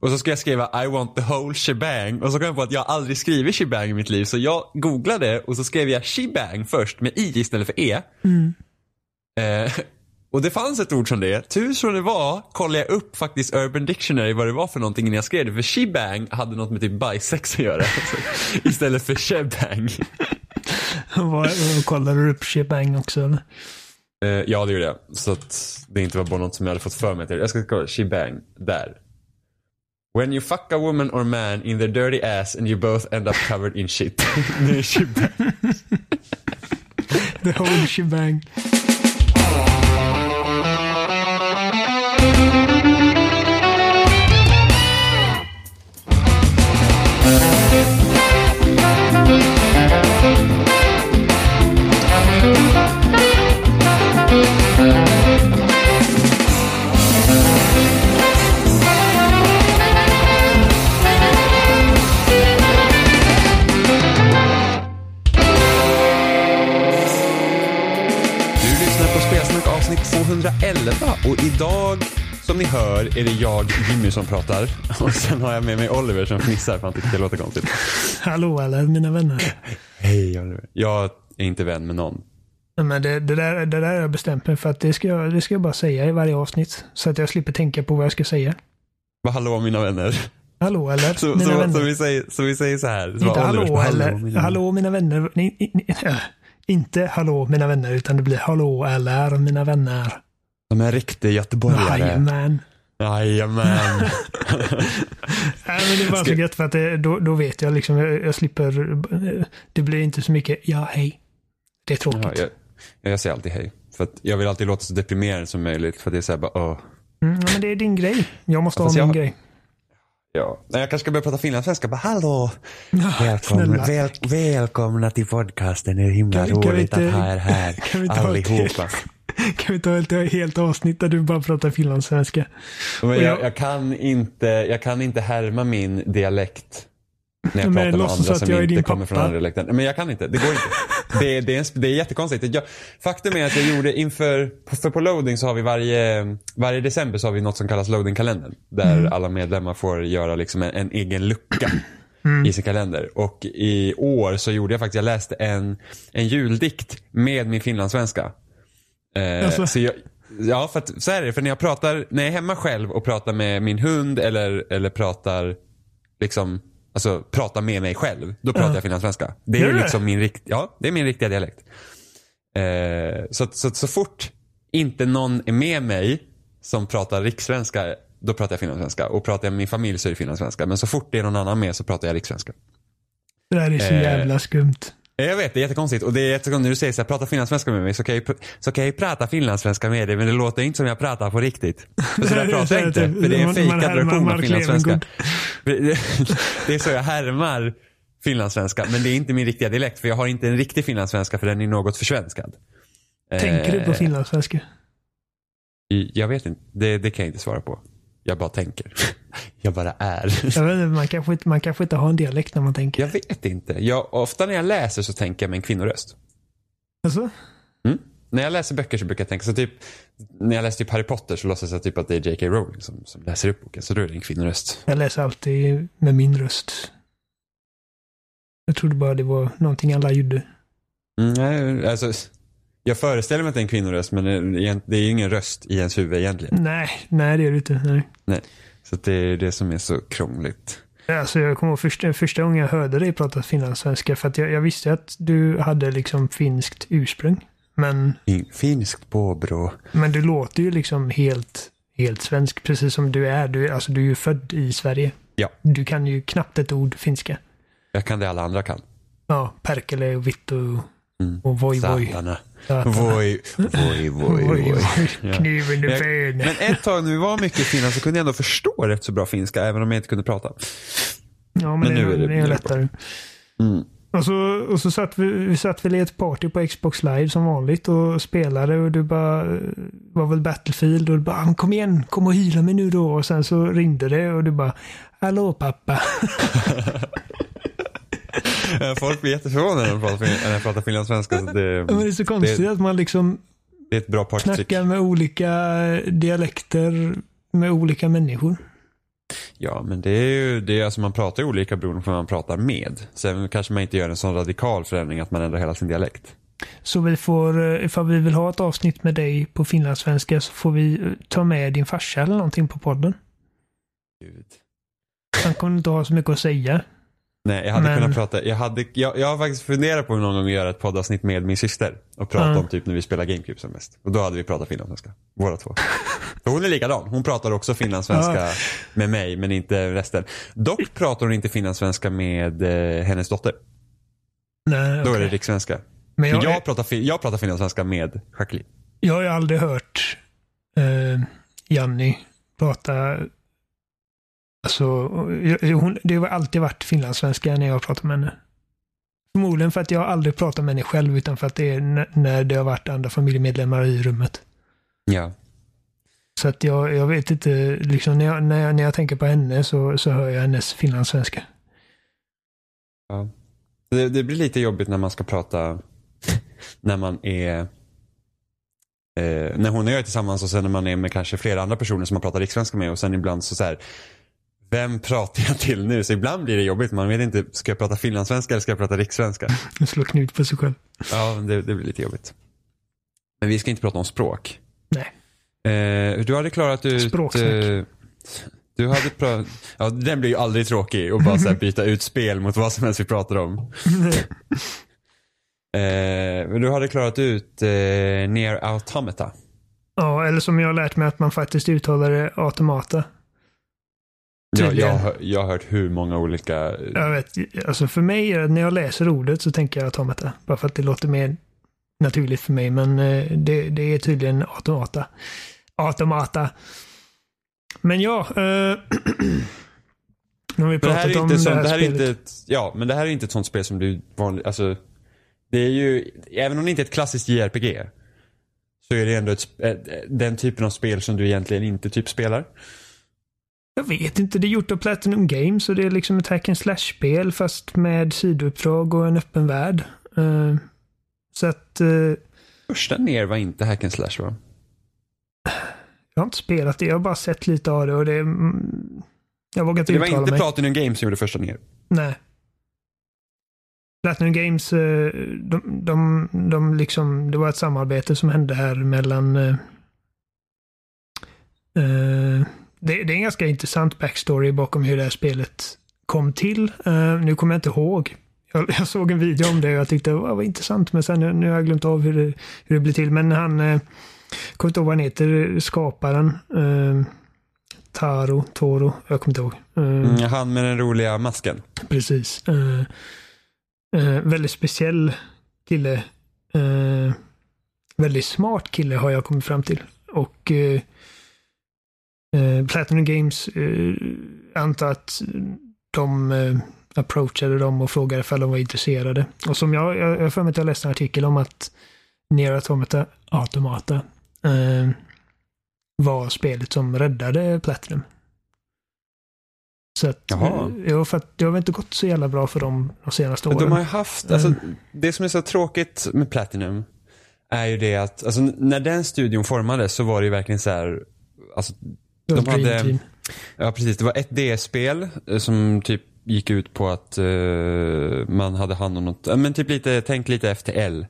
Och så ska jag skriva I want the whole shebang och så kom jag på att jag aldrig skrivit shebang i mitt liv så jag googlade och så skrev jag shebang först med i istället för e. Eh, och det fanns ett ord som det. Tur som det var kollade jag upp faktiskt Urban Dictionary vad det var för någonting innan jag skrev det. För shebang hade något med typ bajsex att göra. istället för shebang. Kollar du upp shebang också eller? Eh, ja, det gjorde jag. Så att det inte var bara något som jag hade fått för mig till. Jag ska kolla, shebang, där. When you fuck a woman or man in their dirty ass and you both end up covered in shit. The whole shebang. 211 och idag som ni hör är det jag, Jimmy, som pratar. Och sen har jag med mig Oliver som fnissar för han tycker det låter konstigt. Hallå alla mina vänner. Hej Oliver. Jag är inte vän med någon. Men det, det, där, det där har jag bestämt mig för att det ska, jag, det ska jag bara säga i varje avsnitt. Så att jag slipper tänka på vad jag ska säga. Vad hallå mina vänner. Hallå eller? Så, mina så, vänner. så, vi säger, så vi säger så här. Så inte bara Oliver, hallå, eller? mina Hallå, vänner. mina vänner. Ni, ni, ni, inte hallå mina vänner utan det blir hallå eller mina vänner. De är riktiga göteborgare. Jajamän. Jajamän. Nej, men det är bara så gött för att det, då, då vet jag liksom, jag, jag slipper, det blir inte så mycket ja hej. Det är tråkigt. Ja, jag, jag säger alltid hej. För att jag vill alltid låta så deprimerande som möjligt. För att det är så här bara, åh. Mm, men det är din grej. Jag måste ha Fast min jag- grej. Ja. Jag kanske ska börja prata finlandssvenska. Bara, hallå! Välkomna, väl, välkomna till podcasten. Det är himla Kan vi- kan roligt inte- att ha er här. kan vi ta ett allihopa. Kan vi ta ett helt avsnitt där du bara pratar finlandssvenska? Men jag, jag- jag, kan inte, jag kan inte härma min dialekt. När jag Men pratar med andra som inte kommer från pappa. andra dialekter. Men jag kan inte. Det går inte. Det, är- det, är, en- det är jättekonstigt. Jag, faktum är att jag gjorde inför, för på loading så har vi varje, varje december så har vi något som kallas loading-kalendern. Där Mm. alla medlemmar får göra liksom en, en egen lucka i sin kalender. Och i år så gjorde jag faktiskt, jag läste en, en juldikt med min finlandssvenska. Eh, Alltså. så jag, ja, för att, så är det. För när jag pratar, när jag är hemma själv och pratar med min hund eller, eller pratar, liksom, alltså pratar med mig själv. Då pratar Ja. jag finlandssvenska. Det är du liksom min, rikt, ja, det är min riktiga dialekt. Eh, så, så, så fort inte någon är med mig som pratar rikssvenska, då pratar jag finlandssvenska. Och pratar jag med min familj så är det finlandssvenska. Men så fort det är någon annan med så pratar jag rikssvenska. Det där är så Eh, jävla skumt. Jag vet, det är jättekonstigt. Och det är jättekonstigt när du säger så här, prata finlandssvenska med mig så kan, jag, så kan jag prata finlandssvenska med dig men det låter inte som jag pratar på riktigt. För så där pratar jag inte. För det är en fejkad version av finlandssvenska. Det är så jag härmar finlandssvenska. Men det är inte min riktiga dialekt för jag har inte en riktig finlandssvenska för den är något försvenskad. Tänker du på Eh, finlandssvenska? Jag vet inte. Det, det kan jag inte svara på. Jag bara tänker. Jag bara är. Jag vet inte, man kanske inte, man kanske inte har en dialekt när man tänker. Jag vet inte. Jag, ofta när jag läser så tänker jag med en kvinnoröst. Alltså? När jag läser böcker så brukar jag tänka så typ När jag läste typ Harry Potter så låtsas jag typ att det är J.K. Rowling som, som läser upp boken. Så då är det en kvinnoröst. Jag läser alltid med min röst. Jag trodde bara det var någonting alla gjorde. Mm, nej, alltså, jag föreställer mig att det är en kvinnoröst men det är- ju ingen röst i ens huvud egentligen. Nej, nej det är det inte. Nej. Så det är det som är så krångligt. Alltså jag kommer ihåg första, första gången jag hörde dig prata finlandssvenska för att jag, jag visste att du hade liksom finskt ursprung. Men, In- Finskt påbrå. men du låter ju liksom helt, helt svensk, precis som du är. Du, är- alltså, du är ju född i Sverige. Ja. Du kan ju knappt ett ord finska. Jag kan det alla andra kan. Ja, perkele och vittu Mm. och voi voi. Satana. Voi, voi, voi, Voi. Kniven i ben. Men ett tag när vi var mycket i Finland så kunde jag ändå förstå rätt så bra finska även om jag inte kunde prata. Ja, men, men det, nu är det- det är lättare. Mm. Och så, och så satt vi, vi satt väl i ett party på Xbox live som vanligt och spelade och du bara var väl Battlefield och du bara "Ah, kom igen, kom och hyra mig nu då och sen så ringde det och du bara Hallå pappa. Eh, Folk blir jätteförvånade när de pratar, när jag pratar finlandssvenska. Så det, Men det är så konstigt det, att man liksom det är ett bra partytrick. snackar med olika dialekter med olika människor. Ja, men det är ju, det är alltså man pratar olika beroende på vem man pratar med. Sen kanske man inte gör en sån radikal förändring att man ändrar hela sin dialekt. Så vi får, eh, ifall vi vill ha ett avsnitt med dig på finlandssvenska så får vi eh, ta med din farsa eller någonting på podden. Gud. Han kommer inte ha så mycket att säga. Nej, jag hade Men- kunnat prata, jag, hade, jag, jag har faktiskt funderat på någon gång att göra ett poddavsnitt med min syster och prata Ja. om typ när vi spelar GameCube som mest. Och då hade vi pratat finlandssvenska, båda två. För hon är likadan, hon pratar också finlandssvenska Ja. med mig men inte resten. Dock pratar hon inte finlandssvenska med eh, hennes dotter. Nej, Då är det rikssvenska. Men Jag, jag, pratar, jag pratar finlandssvenska med Jacqueline. jag har ju aldrig hört eh, Janni prata Alltså, hon, det har alltid varit finlandssvenska när jag har pratat med henne. Förmodligen för att jag aldrig pratat med henne själv utan för att det är när det har varit andra familjemedlemmar i rummet. Ja. Så att jag, jag vet inte, liksom när jag, när jag, när jag tänker på henne så, så hör jag hennes finlandssvenska. ja. Det, det blir lite jobbigt när man ska prata när man är eh, när hon och jag är tillsammans och sen när man är med kanske flera andra personer som man pratar rikssvenska med och sen ibland så, så här vem pratar jag till nu? Så ibland blir det jobbigt. Man vet inte, ska jag prata finlandssvenska eller ska jag prata rikssvenska? Slå knut på sig själv. Ja, det, det blir lite jobbigt. Men vi ska inte prata om språk. Nej. Eh, du hade klarat ut... Språksnack. Eh, du hade pra- ja, den blir ju aldrig tråkig och bara så byta ut spel mot vad som helst vi pratar om. Eh, men du hade klarat ut eh, Near Automata. ja, eller som jag har lärt mig att man faktiskt uttalar det automata. Jag, jag, jag har hört hur många olika... Jag vet, alltså för mig, är när jag läser ordet så tänker jag automata. Bara för att det låter mer naturligt för mig. Men eh, det, det är tydligen automata. Automata. Men ja, eh, nu har vi Men det här pratat är om inte, det här, det här är spelet. inte ett, ja, men det här är inte ett sånt spel som du vanligt, alltså, det är ju, även om det inte är ett klassiskt JRPG, så är det ändå ett, eh, den typen av spel som du egentligen inte typ spelar. Jag vet inte, det är gjort av Platinum Games och det är liksom ett hack and slash-spel fast med sidouppdrag och en öppen värld. Eh, så att eh, Första ner var inte hack and slash va? jag har inte spelat det, jag har bara sett lite av det och det... mm, Jag vågar inte Det var uttala inte mig. Platinum Games som gjorde första ner. Nej. Platinum Games, eh, de, de, de liksom, det var ett samarbete som hände här mellan... eh, det, det är en ganska intressant backstory bakom hur det här spelet kom till. Eh, nu kommer jag inte ihåg. Jag, jag såg en video om det och jag tyckte det var, intressant men sen nu, har jag glömt av hur det, hur det blev till. Men han, eh, kommer inte ihåg vad han heter, skaparen. Eh, Taro, Toro, jag kommer inte ihåg. Eh, Mm, han med den roliga masken. Precis. Väldigt speciell kille. Väldigt smart kille har jag kommit fram till. Och eh, eh, Platinum Games eh, antar att de eh, approachade dem och frågade ifall de var intresserade. Och som jag, jag jag för mig att jag läste en artikel om att Nier Automata, Automata eh, var spelet som räddade Platinum. Så att, eh, ja, för att det har väl inte gått så jävla bra för dem de senaste åren. de har ju haft, alltså, Mm. det som är så tråkigt med Platinum är ju det att, alltså, när den studion formades så var det ju verkligen så här, alltså, de hade- Team. Ja, precis. Det var ett DS-spel eh, som typ gick ut på att eh, man hade hand om något, men typ lite, tänk lite FTL.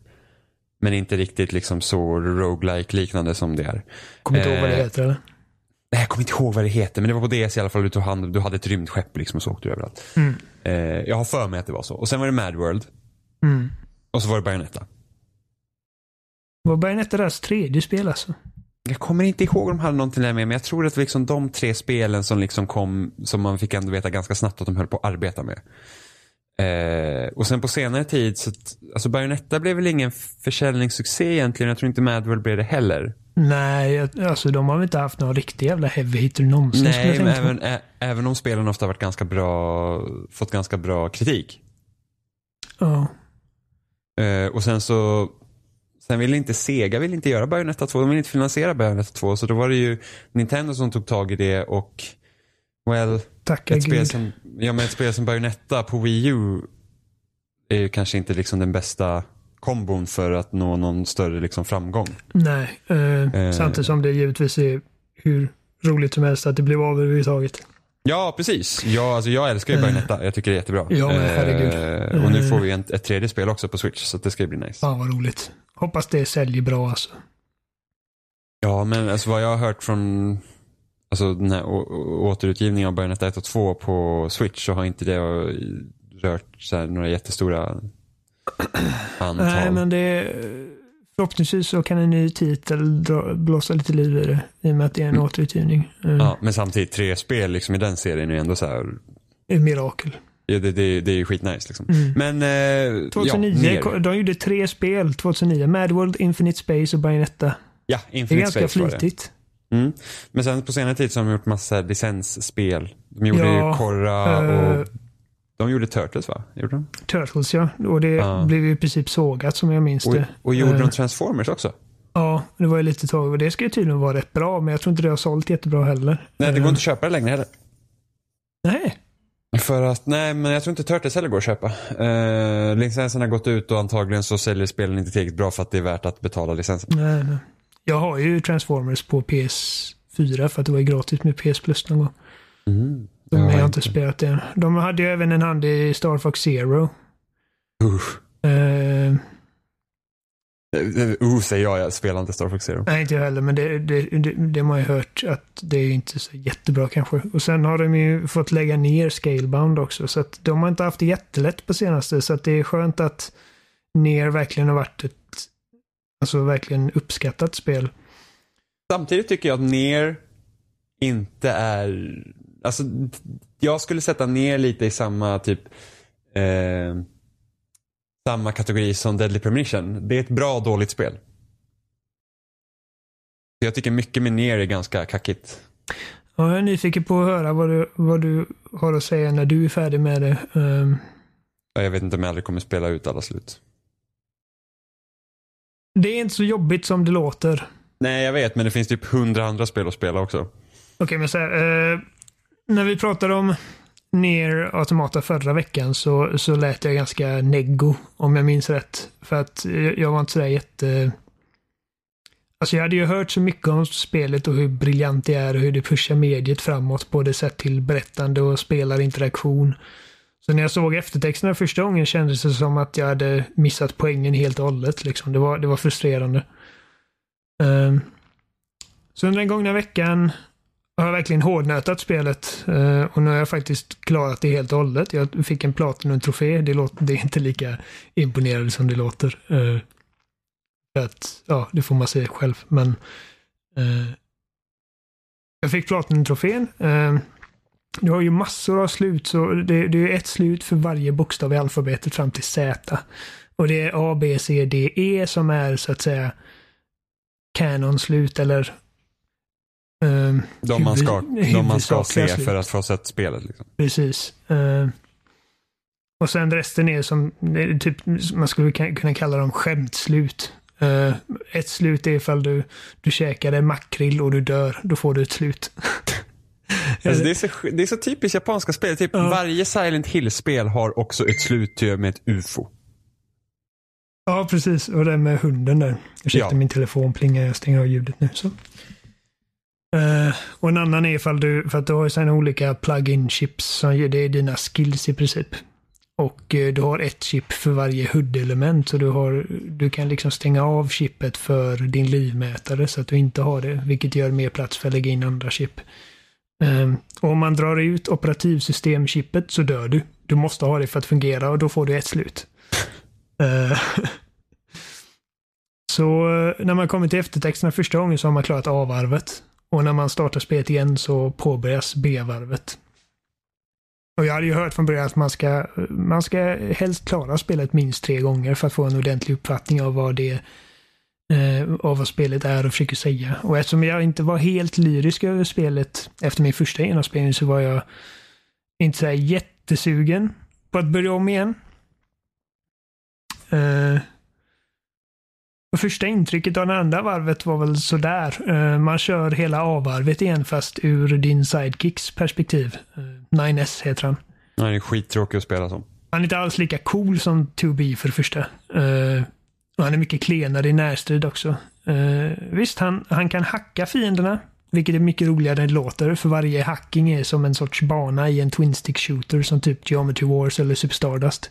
Men inte riktigt liksom så roguelike liknande som det är. Kommer inte ihåg vad det eh, heter eller? Nej, Jag kommer inte ihåg vad det heter, men det var på DS i alla fall. Du tog hand du hade ett rymdskepp liksom och så åkte du överallt. Mm. Eh, jag har för mig att det var så. Och sen var det Mad World. Mm. Och så var det Bayonetta. Var Bayonetta deras tredje spel alltså? Jag kommer inte ihåg om de hade någonting där med, men jag tror att det var liksom de tre spelen som liksom kom, som man fick ändå veta ganska snabbt att de höll på att arbeta med. Eh, och sen på senare tid, så att, alltså Bayonetta blev väl ingen försäljningssuccé egentligen. Jag tror inte Madworld blev det heller. Nej, alltså de har väl inte haft någon riktig jävla heavy hitter någonsin Nej, men även, ä, även om spelen ofta har varit ganska bra, fått ganska bra kritik. Ja. Eh, och sen så Sen ville inte Sega ville inte göra Bayonetta 2. De ville inte finansiera Bayonetta 2. Så då var det ju Nintendo som tog tag i det och Well, Tacka ett spel, som, ja, men ett spel som Bayonetta på Wii U är ju kanske inte liksom den bästa kombon för att nå någon större liksom framgång. Nej, eh, Eh. samtidigt som det givetvis är hur roligt som helst att det blev av överhuvudtaget. Ja, precis. Ja, alltså jag älskar ju Bayonetta. Jag tycker det är jättebra. Ja, men herregud. Eh, och nu får vi en, ett tredje spel också på Switch, så det ska bli nice. Fan vad roligt. Hoppas det säljer bra alltså. Ja, men alltså vad jag har hört från alltså, den här återutgivningen av Bayonetta 1 och 2 på Switch så har inte det rört så här, några jättestora antal. Nej, men det Förhoppningsvis så kan en ny titel dra, blåsa lite liv i det. I och med att det är en Mm. återutgivning. Eh, Ja, men samtidigt, tre spel liksom i den serien är ändå så här, Ett mirakel. ja, det, det, det är skitnice liksom. Mm. Men, eh, 2009, ja, de gjorde tre spel 2009. Mad World, Infinite Space och Bayonetta. Ja, Det är Infinite ganska Space var det. flitigt. Mm. Men sen på senare tid så har de gjort massa licensspel. De gjorde Ja, ju Korra eh, och de gjorde Turtles va? Gjorde de? Turtles ja. Och det Ja. blev ju i princip sågat som jag minns Och, det. och gjorde Eh, de Transformers också? Ja, det var ju lite tag och det ska ju tydligen vara rätt bra, men jag tror inte det har sålt jättebra heller. Nej, det Eh, går inte att köpa det längre heller. Nej. För att, nej men jag tror inte Turtles heller går att köpa. Uh, licensen har gått ut och antagligen så säljer spelen inte tillräckligt bra för att det är värt att betala licensen. nej, nej. Jag har ju Transformers på PS4 för att det var ju gratis med PS Plus någon gång. Mm. De har jag inte. spelat det än. De hade ju även en hand i Star Fox Zero. Usch. Uh, uh, säger jag, jag spelar inte Star Fox Zero. nej, inte jag heller, men det, det, det, det har man ju hört att det är inte så jättebra kanske. Och sen har de ju fått lägga ner Scalebound också, så att de har inte haft det jättelätt på senaste, så att det är skönt att ner verkligen har varit ett alltså verkligen uppskattat spel. Samtidigt tycker jag att ner inte är, alltså jag skulle sätta ner lite i samma typ eh, samma kategori som Deadly Premonition. Det är ett bra dåligt spel. Jag tycker mycket med ner är ganska kackigt. Ja, jag är nyfiken på att höra vad du, vad du har att säga när du är färdig med det. Ehm, Ja, Jag vet inte om jag aldrig kommer spela ut alla slut. det är inte så jobbigt som det låter. Nej, jag vet, men det finns typ hundra andra spel att spela också. Okej, men så här, eh, när vi pratade om Nier Automata förra veckan så, så lät jag ganska neggo, om jag minns rätt. För att jag, var inte sådär jätte... Alltså jag hade ju hört så mycket om spelet och hur briljant det är och hur det pushar mediet framåt, både sett till berättande och spelarinteraktion. Så när jag såg eftertexterna första gången kändes det som att jag hade missat poängen helt och hållet. Liksom. Det, var, det var frustrerande. Um, så under den gångna veckan har jag verkligen hårdnötat spelet eh, och nu har jag faktiskt klarat det helt och hållet. Jag fick en Platinum-trofé. Det, låter, det är inte lika imponerande som det låter. Eh, för att, ja, det får man se själv. Men eh, jag fick Platinum-trofén. Eh, Du har ju massor av slut, så det, det är ett slut för varje bokstav i alfabetet fram till Z. Och det är A, B, C, D, E som är så att säga canon-slut eller ehm, De man ska, de man ska se slut. för att få sett spelet. Liksom. Precis. Eh, och sen resten är som, är typ, man skulle kunna kalla dem skämtslut. Eh, ett slut är ifall du, du en makrill och du dör, då får du ett slut. Alltså, det, är så, det är så typiskt japanska spel. Typ Ja. Varje Silent Hill-spel har också ett slut med ett ufo. Ja, precis. Och det med hunden där. Ursäkta, Ja. min telefon plingar. Jag stänger av ljudet nu. Så. Uh, och en annan är ifall du, för att du har ju sen olika plug-in chips som det är dina skills i princip. Och uh, du har ett chip för varje HUD-element. Så du, har, du kan liksom stänga av chippet för din livmätare så att du inte har det. Vilket gör mer plats för att lägga in andra chip. Uh, och om man drar ut operativsystemchippet så dör du. Du måste ha det för att fungera och då får du ett slut. Eh, så när man kommer till eftertexterna första gången så har man klarat avarvet. Och när man startar spelet igen så påbörjas B-varvet. Och jag hade ju hört från början att man ska, man ska helst klara spelet minst tre gånger för att få en ordentlig uppfattning av vad det eh, av vad spelet är och försöker säga. Och eftersom jag inte var helt lyrisk över spelet efter min första genomspelning så var jag inte så jättesugen på att börja om igen. Eh, och första intrycket av det andra varvet var väl sådär. Eh, man kör hela A-varvet igen fast ur din sidekicks perspektiv. Eh, 9S heter han. Han är skittråkig att spela som. Han är inte alls lika cool som 2B för det första. Eh, och han är mycket klenare i närstrid också. Eh, visst, han, han kan hacka fienderna. Vilket är mycket roligare än det låter, för varje hacking är som en sorts bana i en Twin Stick Shooter som typ Geometry Wars eller Super Stardust.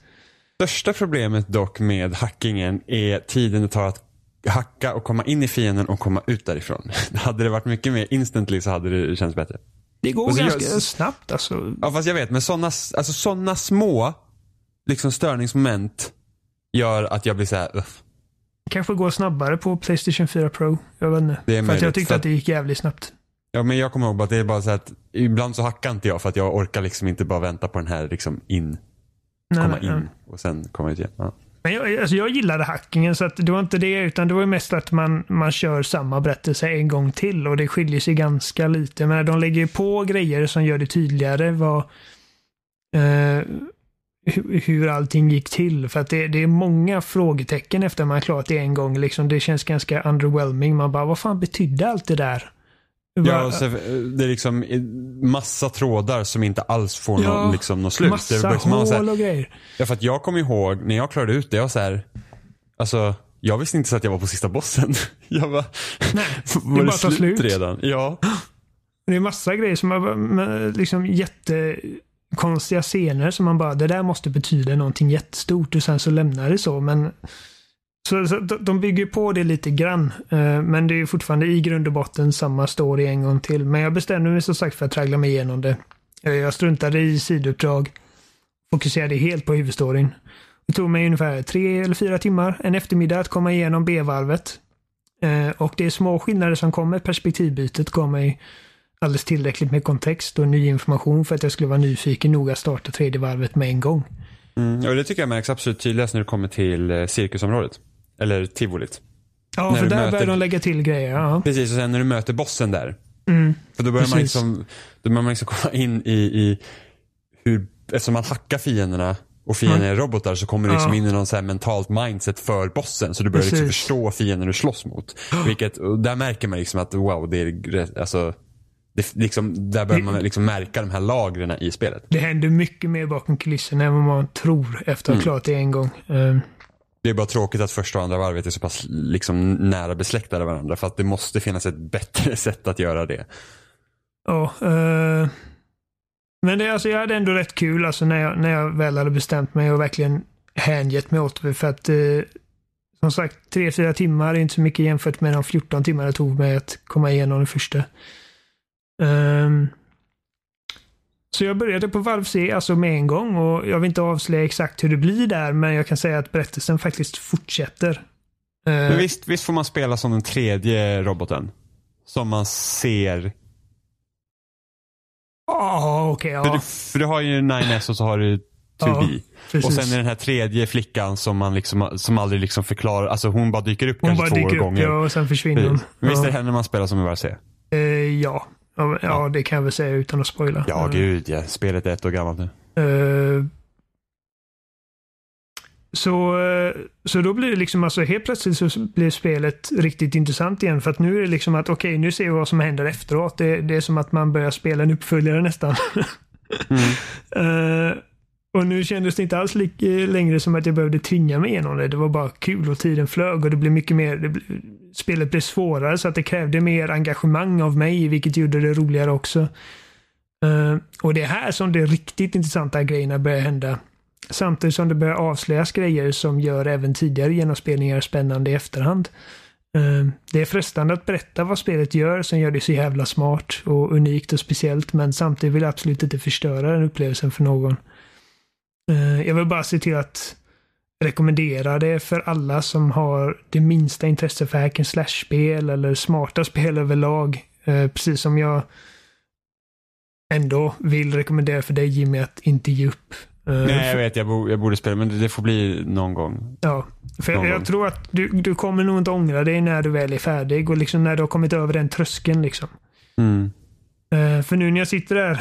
Största problemet dock med hackingen är tiden det tar att hacka och komma in i fienden och komma ut därifrån. hade det varit mycket mer instantly så hade det känts bättre. Det går Och så ganska gör- snabbt alltså. Ja fast jag vet, men sådana alltså såna små liksom störningsmoment gör att jag blir så här, uff. Kanske går snabbare på Playstation 4 Pro. Jag vet inte. Det är för att jag möjligt, tyckte för att det gick jävligt snabbt. Ja men jag kommer ihåg att det är bara så att ibland så hackar inte jag för att jag orkar liksom inte bara vänta på den här liksom in, Nej, komma nej, in nej. och sen komma ut igen. Ja. Men jag, alltså jag gillade hackingen så att det var inte det utan det var mest att man, man kör samma berättelse en gång till och det skiljer sig ganska lite. Men de lägger ju på grejer som gör det tydligare vad eh, hur, hur allting gick till. För att det, det är många frågetecken efter man klarat det en gång. Liksom, det känns ganska underwhelming. Man bara, vad fan betydde allt det där? Ja, så, det är liksom massa trådar som inte alls får Ja, någon, liksom, någon slut. Massa det är så här- hål och grejer. Ja, för att jag kommer ihåg när jag klarade ut det, jag så här, alltså, jag visste inte så att jag var på sista bossen. Jag var, Nej, var bara tar slut. redan? Ja. Det är massa grejer som med liksom jättekonstiga scener som man bara, det där måste betyda någonting jättestort och sen så lämnar det så. Men så, så de- bygger på det lite grann. Eh, men det är fortfarande i grund och botten samma story en gång till. Men jag bestämde mig som sagt för att traggla mig igenom det. Eh, jag struntade i sidouppdrag. Fokuserade helt på huvudstoryn. Det tog mig ungefär tre eller fyra timmar, en eftermiddag att komma igenom B-varvet. Eh, och det är små skillnader som kommer. Perspektivbytet gav mig alldeles tillräckligt med kontext och ny information för att jag skulle vara nyfiken nog att starta tredje varvet med en gång. Mm, och det tycker jag märks absolut tydligast när du kommer till cirkusområdet. Eller tivolit. Ja, När för där möter- börjar de lägga till grejer. Ja. Precis, och sen när du möter bossen där. Mm. För då börjar man liksom, då börjar man liksom komma in i, i hur, eftersom man hackar fienderna och fienden är robotar så kommer du liksom Ja. in i någon så mentalt mindset för bossen. Så du börjar liksom förstå fienden du slåss mot. Vilket, där märker man liksom att wow, det är alltså, det, liksom, där börjar man liksom märka de här lagren i spelet. Det händer mycket mer bakom kulisserna än vad man tror efter att ha Mm. klarat det en gång. Eh, det är bara tråkigt att första och andra varvet är så pass liksom, nära besläktade varandra. För att det måste finnas ett bättre sätt att göra det. Ja, eh, men det, alltså, jag hade ändå rätt kul alltså, när, jag, när jag väl hade bestämt mig och verkligen hängett mig åt det. För att eh, som sagt, 3-4 timmar är inte så mycket jämfört med de 14 timmar det tog mig att komma igenom det första. Ehm, så jag började på varv C, alltså med en gång och jag vill inte avslöja exakt hur det blir där, men jag kan säga att berättelsen faktiskt fortsätter. Eh, Men visst, visst får man spela som den tredje roboten? Som man ser. Ja, okej, För, ja. du, för du har ju 9S och så har du 2B. Ja, precis. och sen är den här tredje flickan som man liksom, som aldrig liksom förklarar, alltså hon bara dyker upp Hon kanske bara två dyker upp gånger. ja, och sen försvinner hon. Visst är ja. det henne man spelar som i varv C? Eh, ja. Ja, ja, det kan jag väl säga utan att spoila. Ja, Eh, gud ja. Spelet är ett år gammalt nu. eh, så, eh, så då blir det liksom, alltså helt plötsligt så blir spelet riktigt intressant igen. För att nu är det liksom att, okej, nu ser vi vad som händer efteråt. Det, det är som att man börjar spela en uppföljare nästan. Eh, och nu kändes det inte alls eh, längre som att jag behövde tvinga mig igenom det. Det var bara kul och tiden flög och det blev mycket mer, det, blev- spelet blev svårare så att det krävde mer engagemang av mig, vilket gjorde det roligare också. Uh, och det är här som det riktigt intressanta grejerna börjar hända. Samtidigt som det börjar avslöjas grejer som gör även tidigare genomspelningar spännande i efterhand. Eh, det är frestande att berätta vad spelet gör som gör det så jävla smart och unikt och speciellt men samtidigt vill jag absolut inte förstöra den upplevelsen för någon. Eh, Jag vill bara se till att rekommendera det för alla som har det minsta intresse för hack and slash-spel eller smarta spel överlag. Eh, Precis som jag ändå vill rekommendera för dig Jimmy att inte ge upp. Eh, Nej, jag vet. Jag, bo, jag borde spela, men det, får bli någon gång. Ja, för jag, jag tror att du, du kommer nog inte ångra dig när du väl är färdig och liksom när du har kommit över den tröskeln. Liksom. Mm. För nu när jag sitter där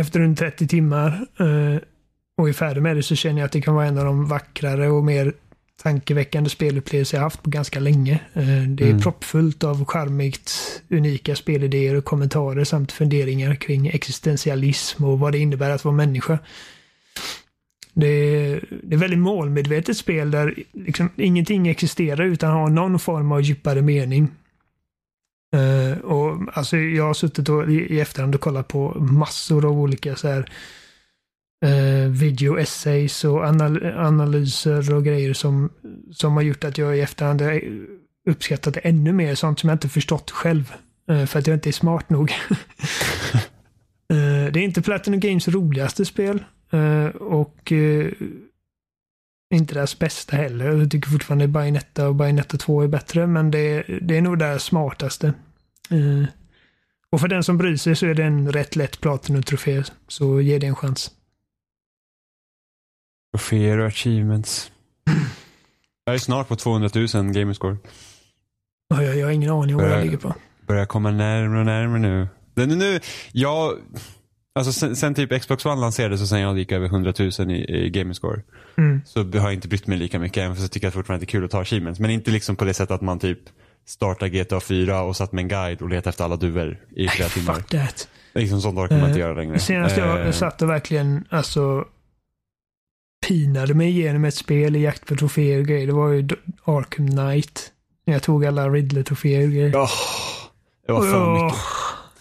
efter runt 30 timmar och är färdig med det så känner jag att det kan vara en av de vackrare och mer tankeväckande spelupplevelser jag haft på ganska länge. Eh, det är Mm. proppfullt av charmigt, unika spelidéer och kommentarer samt funderingar kring existentialism och vad det innebär att vara människa. Det är, det är väldigt målmedvetet spel där liksom ingenting existerar utan har någon form av djupare mening. Uh, och, alltså, jag har suttit och, i efterhand och kollat på massor av olika så här, uh, video essays och anal analyser och grejer som, som har gjort att jag i efterhand uppskattat det ännu mer. Sånt som jag inte förstått själv. Uh, för att jag inte är smart nog. det är inte Platinum Games roligaste spel. och inte deras bästa heller. Jag tycker fortfarande Bayonetta och Bayonetta 2 är bättre, men det, det är nog det smartaste. Uh, och för den som bryr sig så är det en rätt lätt Platinum-trofé, så ge det en chans. Troféer och achievements. Jag är snart på 200 000 gamerscore. Ja, jag, jag har ingen aning om vad jag ligger på. Börjar komma närmare och närmare nu. Det, nu, nu jag, Alltså sen, sen, typ Xbox One lanserades och sen jag gick över 100 000 i, i gaming score. Mm. Så har jag inte brytt mig lika mycket även fast jag tycker att det fortfarande är kul att ta achievements. Men inte liksom på det sättet att man typ startar GTA 4 och satt med en guide och letade efter alla duvor i flera timmar. Fuck that. Liksom sånt orkar man uh, inte göra längre. Senast jag uh, satt och verkligen alltså pinade mig igenom ett spel i jakt på troféer och grejer. Det var ju Arkham Knight. Jag tog alla Riddler-troféer och grejer. Oh, det var för oh. mycket.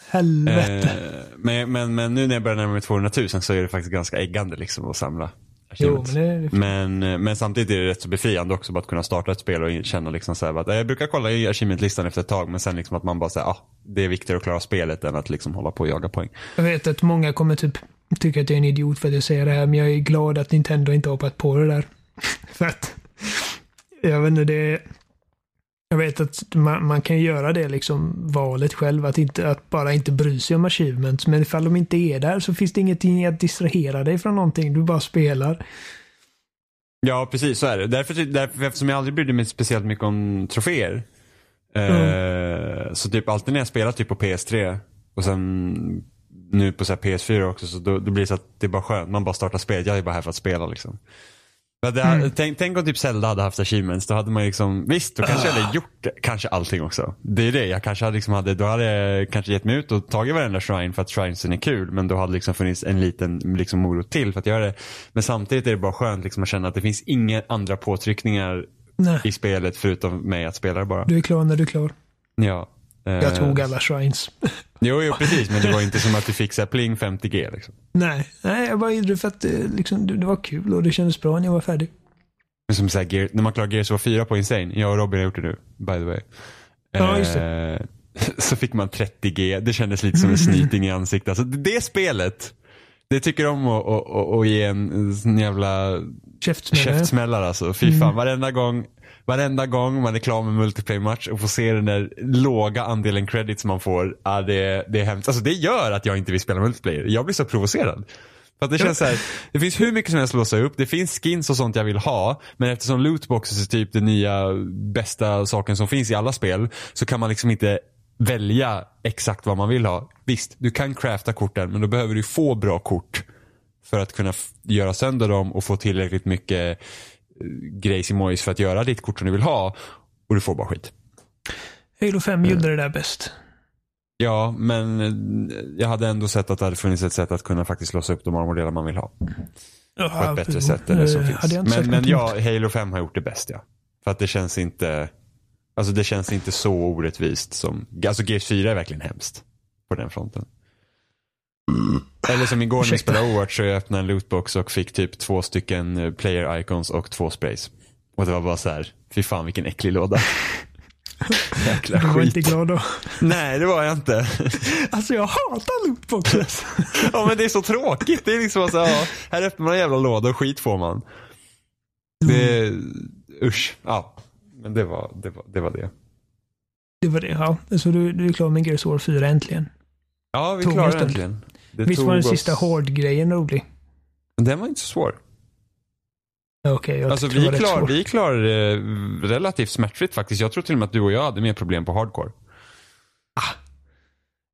Helvete. Eh, men, men, men nu när jag börjar närma mig 200 000 så är det faktiskt ganska äggande liksom att samla. Jo, men, det det men, eh, men, samtidigt är det rätt så befriande också bara att kunna starta ett spel och känna liksom så här, att jag brukar kolla i achievement-listan efter ett tag men sen liksom att man bara säger ah, det är viktigare att klara spelet än att liksom hålla på och jaga poäng. Jag vet att många kommer typ tycka att jag är en idiot för att jag säger det här men jag är glad att Nintendo inte hoppat på det där. för att jag vet inte, det jag vet att man, man, kan göra det liksom valet själv, att, inte, att bara inte bry sig om achievements. Men ifall de inte är där så finns det ingenting att distrahera dig från någonting. Du bara spelar. Ja, precis så är det. Därför, därför, eftersom jag aldrig brydde mig speciellt mycket om troféer. Mm. Eh, så typ alltid när jag spelar typ på PS3 och sen nu på så PS4 också så då, då, blir det så att det är bara skönt. Man bara startar spelet. Jag är bara här för att spela liksom. Det, mm. tänk, tänk, om typ Zelda hade haft achievements. Då hade man liksom, visst, då kanske jag hade ah. gjort kanske allting också. Det är det, jag kanske hade, liksom hade, då hade jag kanske gett mig ut och tagit varenda shrine för att shrinesen är kul. Men då hade liksom funnits en liten liksom, morot till för att göra det. Men samtidigt är det bara skönt liksom, att känna att det finns inga andra påtryckningar Nej. i spelet förutom mig att spela det bara. Du är klar när du är klar. Ja. Jag tog alla shrines. Jo, jo, precis. Men det var inte som att du fick så pling 50G. Liksom. Nej, nej, jag bara gjorde det för att eh, liksom, det, var kul och det kändes bra när jag var färdig. Som så Gear, när man klarar Gears of 4 på Insane. Jag och Robin har gjort det nu, by the way. Ja, just det. Eh, så fick man 30G. Det kändes lite som en snyting i ansiktet. Alltså, det spelet, det tycker om att, att, att, att ge en, en jävla käftsmällare. Alltså. Fy fan, mm. varenda gång varenda gång man är klar med multiplayer-match och får se den där låga andelen credits man får, Ah, det, det är hemskt. Alltså det gör att jag inte vill spela multiplayer. Jag blir så provocerad. För att det känns så här, det finns hur mycket som helst att låsa upp, det finns skins och sånt jag vill ha, men eftersom lootboxes är typ den nya bästa saken som finns i alla spel, så kan man liksom inte välja exakt vad man vill ha. Visst, du kan crafta korten, men då behöver du få bra kort för att kunna göra sönder dem och få tillräckligt mycket grejs emojis för att göra ditt kort som du vill ha. Och du får bara skit. Halo 5 mm. gjorde det där bäst. Ja, men eh, jag hade ändå sett att det hade funnits ett sätt att kunna faktiskt låsa upp de armordelar man vill ha. Jaha, på ett bättre sätt än det som finns. Men, men ja, Halo 5 har gjort det bäst ja. För att det känns inte, alltså det känns inte så orättvist som, alltså G4 är verkligen hemskt på den fronten. Eller som igår när vi spelade Overwatch så jag öppnade en lootbox och fick typ två stycken eh, player icons och två sprays. Och det var bara så här, fy fan vilken äcklig låda. Jäkla du var skit. inte glad då? Nej, det var jag inte. Alltså jag hatar lootboxes. ja men det är så tråkigt. Det är liksom så ja, här öppnar man en jävla låda och skit får man. Det, usch. Ja, men det var det. Var, det, var det. det var det, ja. Så du, du är klar med Gears War 4 äntligen? Ja, vi klarade det äntligen. Det Visst var den oss... sista hård-grejen rolig? Den var inte så svår. Okej, okay, alltså, vi, klar, vi klarade det relativt smärtfritt faktiskt. Jag tror till och med att du och jag hade mer problem på hardcore. Ah.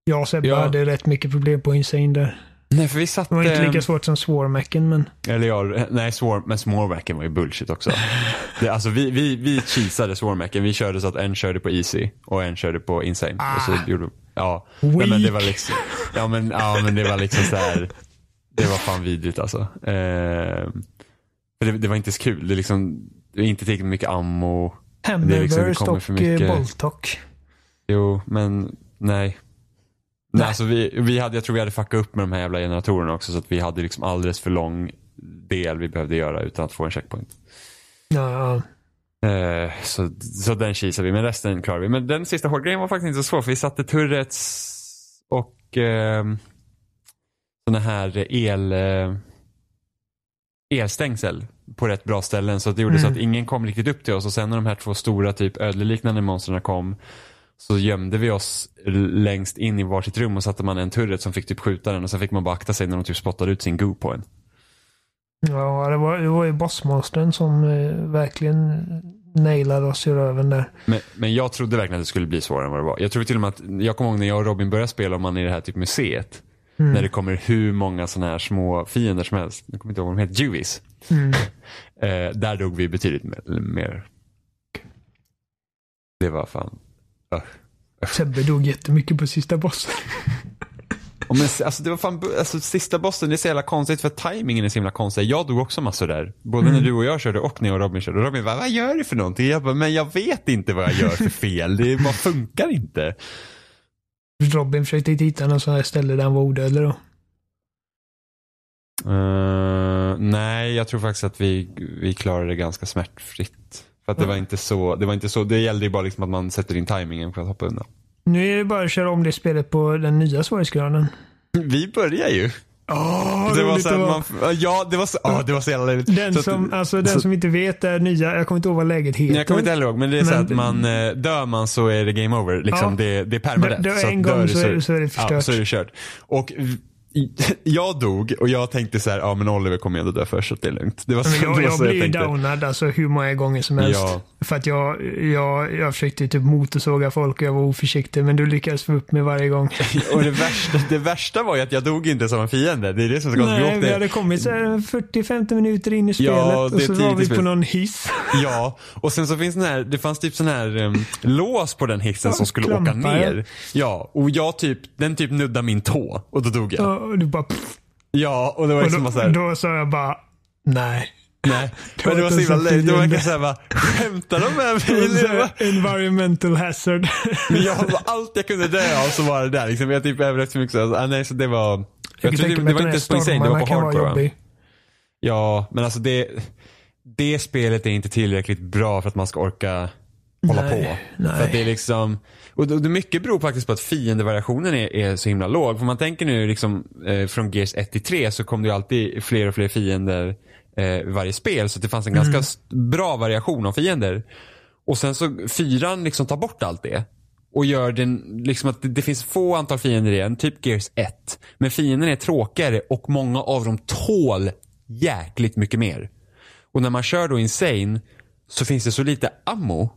Jag och Sebbe ja. hade rätt mycket problem på Insane där. Nej, för vi satt... Det var inte lika svårt som Swarmacken, men... Eller ja, nej, Swar, men Swarmacken var ju bullshit också. det, alltså vi, vi, vi cheesade Swarmacken. Vi körde så att en körde på Easy och en körde på Insane. Ah. Och så ah. gjorde, ja, nej, men det var liksom... Ja men, ja, men det var liksom så här. Det var fan vidrigt alltså. Eh, det, det, var inte så kul. Det, liksom, det är inte tillräckligt mycket ammo. Hammerverse liksom, och eh, Boltock. Jo, men nej. Nej, alltså vi, vi hade, jag tror vi hade fuckat upp med de här jävla generatorerna också så att vi hade liksom alldeles för lång del vi behövde göra utan att få en checkpoint. Ja. Eh, så, så den kisade vi, men resten klarade vi. Men den sista hårdgrejen var faktiskt inte så svår för vi satte turrets och eh, såna här el, eh, elstängsel på rätt bra ställen så det gjorde så att ingen kom riktigt upp till oss och sen när de här två stora typ ödleliknande monstren kom så gömde vi oss längst in i varsitt rum och satte man en turret som fick typ skjuta den och sen fick man bara akta sig när de typ spottade ut sin goo på en. Ja det, var, det var ju bossmonstern som eh, verkligen nailade oss i röven där. Men, men jag trodde verkligen att det skulle bli svårare än vad det var. Jag tror till och med att, jag kommer ihåg när jag och Robin började spela om man i det här typ museet. När det kommer hur många sådana här små fiender som helst. Jag kommer inte ihåg vad de heter, Juvis. Eh, där dog vi betydligt mer. mer. Det var fan. Uh. Sebbe dog jättemycket på sista bossen. Och men, alltså, det var fan, alltså, sista bossen, det är så jävla konstigt för tajmingen är så himla konstig. Jag dog också massor där. Både när du och jag körde och när jag och Robin körde. Robin bara, vad gör du för någonting? Jag bara, men jag vet inte vad jag gör för fel. Det bara funkar inte. Robin försökte hitta någon sån här ställe där han var odödlig då. Uh, nej, jag tror faktiskt att vi, vi klarade det ganska smärtfritt. För att det var inte så, det var inte så, det gällde ju bara liksom att man sätter in tajmingen för att hoppa undan. Nu är det bara att köra om det spelet på den nya svårighetsgraden. Vi börjar ju. Det var så man, ja, det var så, det var så jävla löjligt. Den, Så att- som, alltså, den så- som inte vet är nya, jag kommer inte ihåg vad läget heter. Jag kommer inte heller ihåg, men det är så Men- att man, eh, dör man så är det game over. Liksom. Ja. Det, det är Så att en dör gång så är- så är det Ja, förstört. så är det kört. Och jag dog och jag tänkte så här, ja men Oliver kommer ändå dö först så det är lugnt. Det var så, jag, det var jag så blir ju downad alltså hur många gånger som helst. Ja. För att jag, jag, jag försökte typ motorsåga folk och jag var oförsiktig. Men du lyckades få upp mig varje gång. Och det värsta, det värsta var ju att jag dog inte som en fiende. Det är det som är så konstigt. Nej, vi hade kommit så här 40-50 minuter in i spelet Ja, och så var vi på någon hiss. Ja, och sen så finns den här, det fanns typ sån här um, lås på den hissen Ja, som skulle åka klampar, ja. ner. Ja, och jag typ, den typ nuddade min tå och då dog jag. Och du bara... pff. Ja, och det var Och liksom då, bara så här, då sa jag bara nej. nej. Men det var så himla löjligt. Det var verkligen såhär bara, skämtar de med Och mig? Det Environmental hazard. Men jag, allt jag kunde dö av så var det där liksom. Jag typ överlevde så mycket så, ah, nej så det var, jag, Jag tror det, det var inte på insane, det var på hardcore. Ja, men alltså det, det spelet är inte tillräckligt bra för att man ska orka hålla Nej, på. nej. För att det är liksom, och det, mycket beror faktiskt på att fiendevariationen är, är så himla låg. För man tänker nu liksom eh, från Gears 1 till 3 så kom det ju alltid fler och fler fiender eh, varje spel. Så det fanns en ganska s- bra variation av fiender. Och sen så fyran liksom tar bort allt det. Och gör den, liksom att det, det finns få antal fiender igen, typ Gears 1. Men fienden är tråkigare och många av dem tål jäkligt mycket mer. Och när man kör då Insane så finns det så lite ammo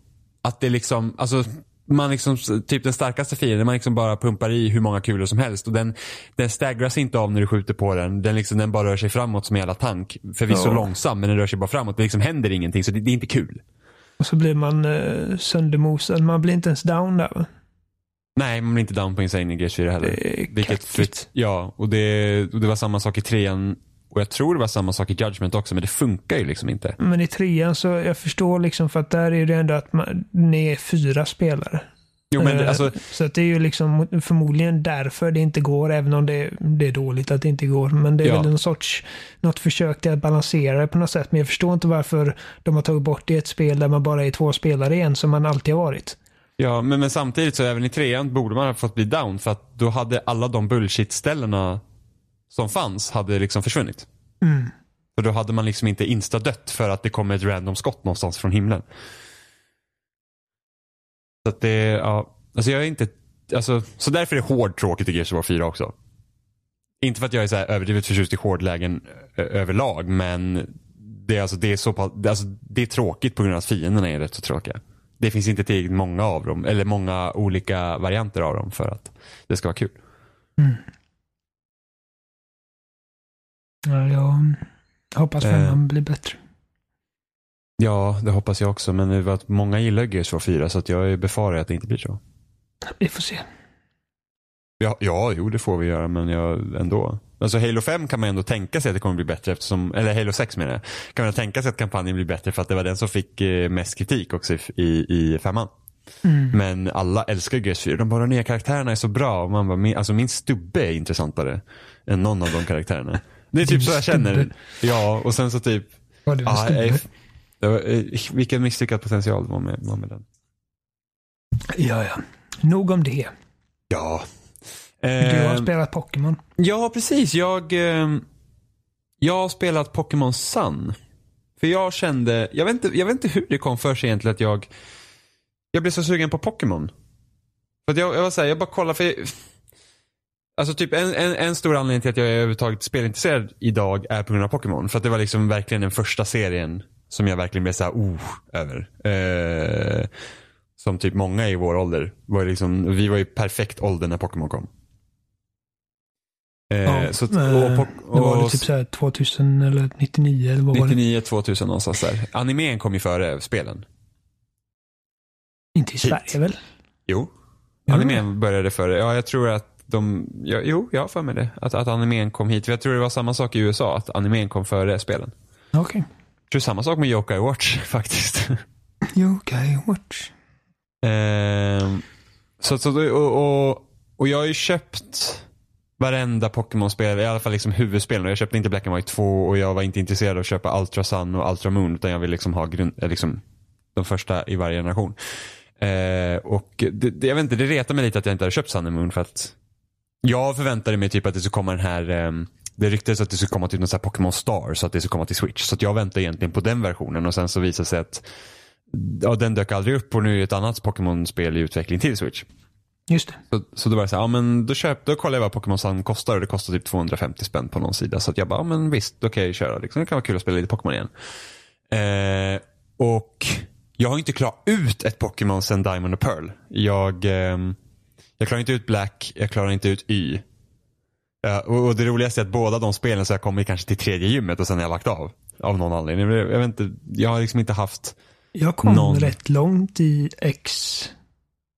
att det liksom, alltså man liksom, typ den starkaste fienden, man liksom bara pumpar i hur många kulor som helst och den, den stagras inte av när du skjuter på den. Den liksom, den bara rör sig framåt som en jävla tank. Förvisso Ja. långsam men den rör sig bara framåt. Det liksom händer ingenting så det, det är inte kul. Och så blir man eh, söndermosad. Man blir inte ens down där va? Nej, man blir inte down på Insane i Gears 4 heller. Det är Vilket ja, och det, och det var samma sak i trean och jag tror det var samma sak i Judgment också men det funkar ju liksom inte. Men i trean så jag förstår liksom för att där är det ändå att man, ni är fyra spelare. Jo men det, Eh, alltså, Så att det är ju liksom förmodligen därför det inte går, även om det, det är dåligt att det inte går. Men det är Ja. väl en sorts, något försök till att balansera det på något sätt. Men jag förstår inte varför de har tagit bort det i ett spel där man bara är två spelare igen, som man alltid har varit. Ja, men, men samtidigt så även i trean borde man ha fått bli down för att då hade alla de bullshit-ställena som fanns hade liksom försvunnit. Mm. För då hade man liksom inte instadött för att det kommer ett random skott någonstans från himlen. Så att det, ja, alltså jag är inte, alltså, så därför är hård tråkigt i Gears of War 4 också. Inte för att jag är så här överdrivet förtjust i hårdlägen överlag, men det är, alltså, det, är så pass, det, är alltså, det är tråkigt på grund av att fienderna är rätt så tråkiga. Det finns inte tillräckligt många av dem, eller många olika varianter av dem för att det ska vara kul. Ja, jag hoppas Eh. femman blir bättre. Ja, det hoppas jag också, men det att många gillar Gears of War 4 så att jag befarar att det inte blir så. Vi får se. Ja, ja, jo det får vi göra men jag, ändå. Alltså Halo 5 kan man ändå tänka sig att det kommer bli bättre eftersom, eller Halo 6 menar jag. Kan man tänka sig att kampanjen blir bättre för att det var den som fick eh, mest kritik också i, i, femman. Mm. Men alla älskar GS4. De bara, nya karaktärerna är så bra. Och man bara, min, alltså min stubbe är intressantare än någon av de karaktärerna. Det är typ så jag känner. Ja, och sen så typ, det var ja, stubbe. jag, det var, eh, vilken misslyckad potential det var med, var med den. Ja, ja. Nog om det. Ja. Du har Eh, spelat Pokémon. Ja, precis. Jag, eh, jag har spelat Pokémon Sun. För jag kände, jag vet, inte, jag vet inte hur det kom för sig egentligen att jag, jag blev så sugen på Pokémon. För att jag, jag var så här, jag bara kollade för jag, Alltså typ en, en, en stor anledning till att jag är överhuvudtaget spelintresserad idag är på grund av Pokémon. För att det var liksom verkligen den första serien som jag verkligen blev såhär, oh, över. Eh, som typ många i vår ålder. Var liksom, vi var ju perfekt ålder när Pokémon kom. Eh, Ja, så, eh, och, det och, var det och, typ så här 2000 eller 99 eller vad var det? 99, 2000 någonstans där. Animen kom ju före spelen. Inte i Sverige väl? Jo. Animen började före. Ja, jag tror att de, ja, jo, jag har för mig det. Att, att animen kom hit. För jag tror det var samma sak i USA, att animen kom före spelen. Okej. Jag tror samma sak med Yokai Watch faktiskt. Yokai Watch. Ehm, så, så, och, och, och jag har ju köpt varenda Pokémon-spel, i alla fall liksom huvudspelen. Jag köpte inte Black and White 2 och jag var inte intresserad av att köpa Ultra Sun och Ultra Moon utan jag vill liksom ha grund, eh, liksom, de första i varje generation. Eh, och det, det, jag vet inte, det retar mig lite att jag inte har köpt Sun and Moon för att jag förväntade mig typ att det skulle komma den här ehm, det ryktades att det skulle komma till någon sån Pokémon Star så att det skulle komma till Switch. Så att jag väntade egentligen på den versionen och sen så visade det sig att ja, den dök aldrig upp och nu är ett annat Pokémon-spel i utveckling till Switch. Just det. Så, så då var det så här, ja men då, köp, då kollade jag vad Pokémon Sun kostar och det kostar typ 250 spänn på någon sida. Så att jag bara, ja men visst, då kan jag köra. Liksom. Det kan vara kul att spela lite Pokémon igen. Eh, och jag har inte klarat ut ett Pokémon sen Diamond och Pearl. Jag, ehm, jag klarar inte ut Black, jag klarar inte ut Y. Ja, och, och det roligaste är att båda de spelen så jag kommit kanske till tredje gymmet och sen har jag lagt av. Av någon anledning. Jag, jag vet inte, jag har liksom inte haft Jag kom Någon- rätt långt i X.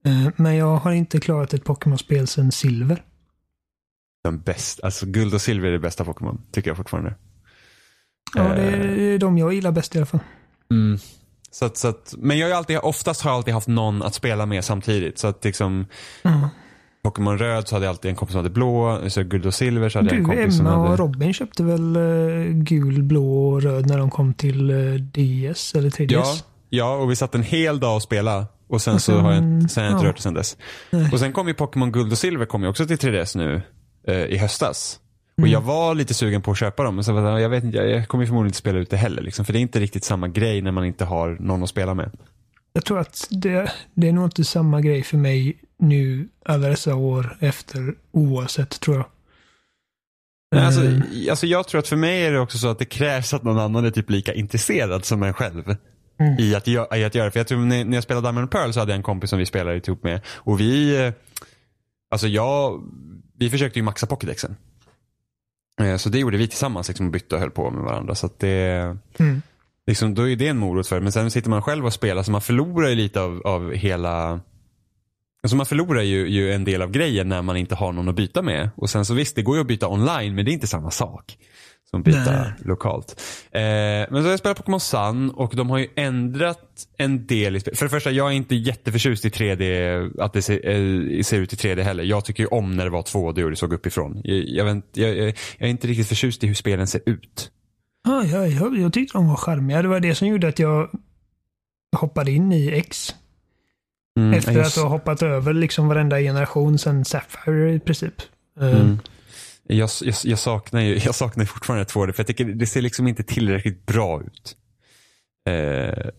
Eh, Men jag har inte klarat ett Pokémon-spel sedan Silver. de bästa, alltså guld och silver är det bästa Pokémon, tycker jag fortfarande. Ja, det Eh, är de jag gillar bäst i alla fall. Mm. Så att, så att, men jag har alltid, oftast har jag alltid haft någon att spela med samtidigt. Så att liksom Mm. Pokémon röd så hade jag alltid en kompis som hade blå, så guld och silver så hade jag en Du, kompis som Emma hade... och Robin köpte väl eh, gul, blå och röd när de kom till eh, DS eller 3DS? Ja, ja, och vi satt en hel dag och spelade. Och sen Och så har jag, sen- sen har jag inte ja. rört det sen dess. Nej. Och sen kom ju Pokémon guld och silver kom ju också till 3DS nu eh, i höstas. Och Mm. jag var lite sugen på att köpa dem. Men så jag, vet inte, jag, kommer förmodligen inte spela ut det heller. Liksom, för det är inte riktigt samma grej när man inte har någon att spela med. Jag tror att det, det är nog inte samma grej för mig nu alla dessa år efter oavsett tror jag. Nej, alltså, Eh, alltså jag tror att för mig är det också så att det krävs att någon annan är typ lika intresserad som en själv. Mm. I, att, I att göra. För jag tror när, när jag spelade Diamond Pearl så hade jag en kompis som vi spelade ihop med. Och vi, eh, alltså jag, vi försökte ju maxa Pokédexen. Eh, Så det gjorde vi tillsammans liksom bytte och höll på med varandra. Så det, Mm. liksom, då är det en morot för Men sen sitter man själv och spelar så man förlorar ju lite av, av hela Alltså man förlorar ju, ju en del av grejen när man inte har någon att byta med. Och sen så visst, det går ju att byta online men det är inte samma sak. Som Nej. lokalt. Eh, men så har jag spelat Pokémon Sun och de har ju ändrat en del i spel. För det första, jag är inte jätteförtjust i 3D, att det ser, eh, ser ut i 3D heller. Jag tycker ju om när det var 2D och det såg uppifrån. Jag, jag, vet, jag, jag, är inte riktigt förtjust i hur spelen ser ut. Ja, ja, jag, jag tyckte de var charmiga. Det var det som gjorde att jag hoppade in i X. Mm, Efter just- att ha hoppat över liksom varenda generation sedan Sapphire i princip. Eh, Mm. Jag, jag, jag, saknar ju, jag saknar fortfarande 2D för jag tycker det ser liksom inte tillräckligt bra ut. Eh,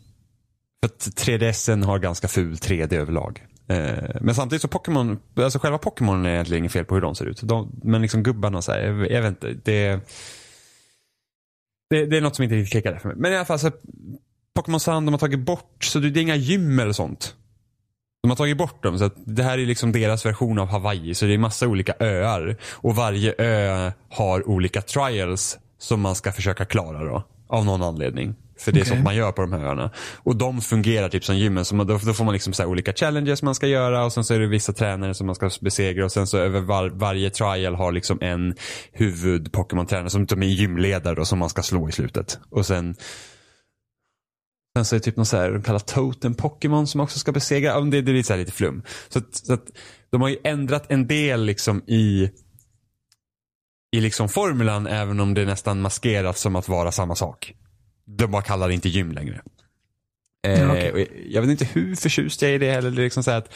för att 3DSen har ganska ful 3D överlag. Eh, men samtidigt så Pokémon, alltså själva Pokémon är egentligen inget fel på hur de ser ut. De, men liksom gubbarna så här, jag, jag vet inte. Det, det, det är något som inte riktigt klickar där för mig. Men i alla fall så Pokémon Sand de har tagit bort, så det är inga gym eller sånt. De har tagit bort dem så att det här är liksom deras version av Hawaii. Så det är massa olika öar. Och varje ö har olika trials som man ska försöka klara då. Av någon anledning. För det är Okej. sånt man gör på de här öarna. Och de fungerar typ som gymmen. Så man, då, då får man liksom så olika challenges man ska göra och sen så är det vissa tränare som man ska besegra och sen så över var, varje trial har liksom en huvud Pokémon-tränare som är gymledare då, som man ska slå i slutet. Och sen Sen så är det typ någon så här, de kallar totem Pokémon som också ska besegra. Det, det är lite, lite flum. Så, att, så att de har ju ändrat en del liksom i i liksom formulan även om det nästan maskeras som att vara samma sak. De bara kallar det inte gym längre. Eh, Ja, och jag- vet inte hur förtjust jag är i det heller. Det är liksom så att,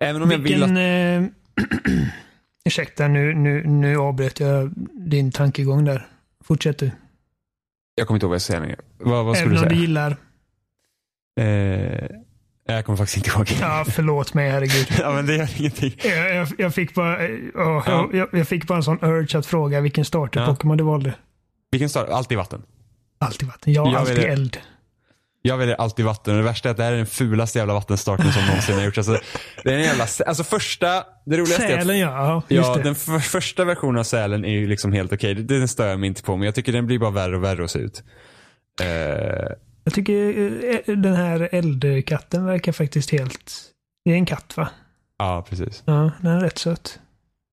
även om jag vill Vilken... att... Eh, ursäkta, nu, nu, nu avbröt jag din tankegång där. Fortsätt du. Jag kommer inte ihåg vad jag säger längre. Vad, vad Även skulle om du du säga? gillar... Eh, jag kommer faktiskt inte ihåg. Ja, förlåt mig, herregud. ja, men det gör ingenting. Jag, jag, jag, fick bara, eh, ja, Ja. jag, jag fick bara en sån urge att fråga vilken starter Ja. Pokémon du valde. Vilken stad? Alltid vatten. Alltid vatten. Jag, Jag alltid eld. Jag väljer alltid vatten och det värsta är att det här är den fulaste jävla vattenstarten som någonsin har gjorts. Alltså, det är en jävla, alltså första, det roligaste är att Sälen ja, ja den för, första versionen av sälen är ju liksom helt okej. Det Den stör jag mig inte på, men jag tycker den blir bara värre och värre att se ut. Eh, Jag tycker eh, den här eldkatten verkar faktiskt helt... Det är en katt va? ja, precis. Ja, den är rätt söt.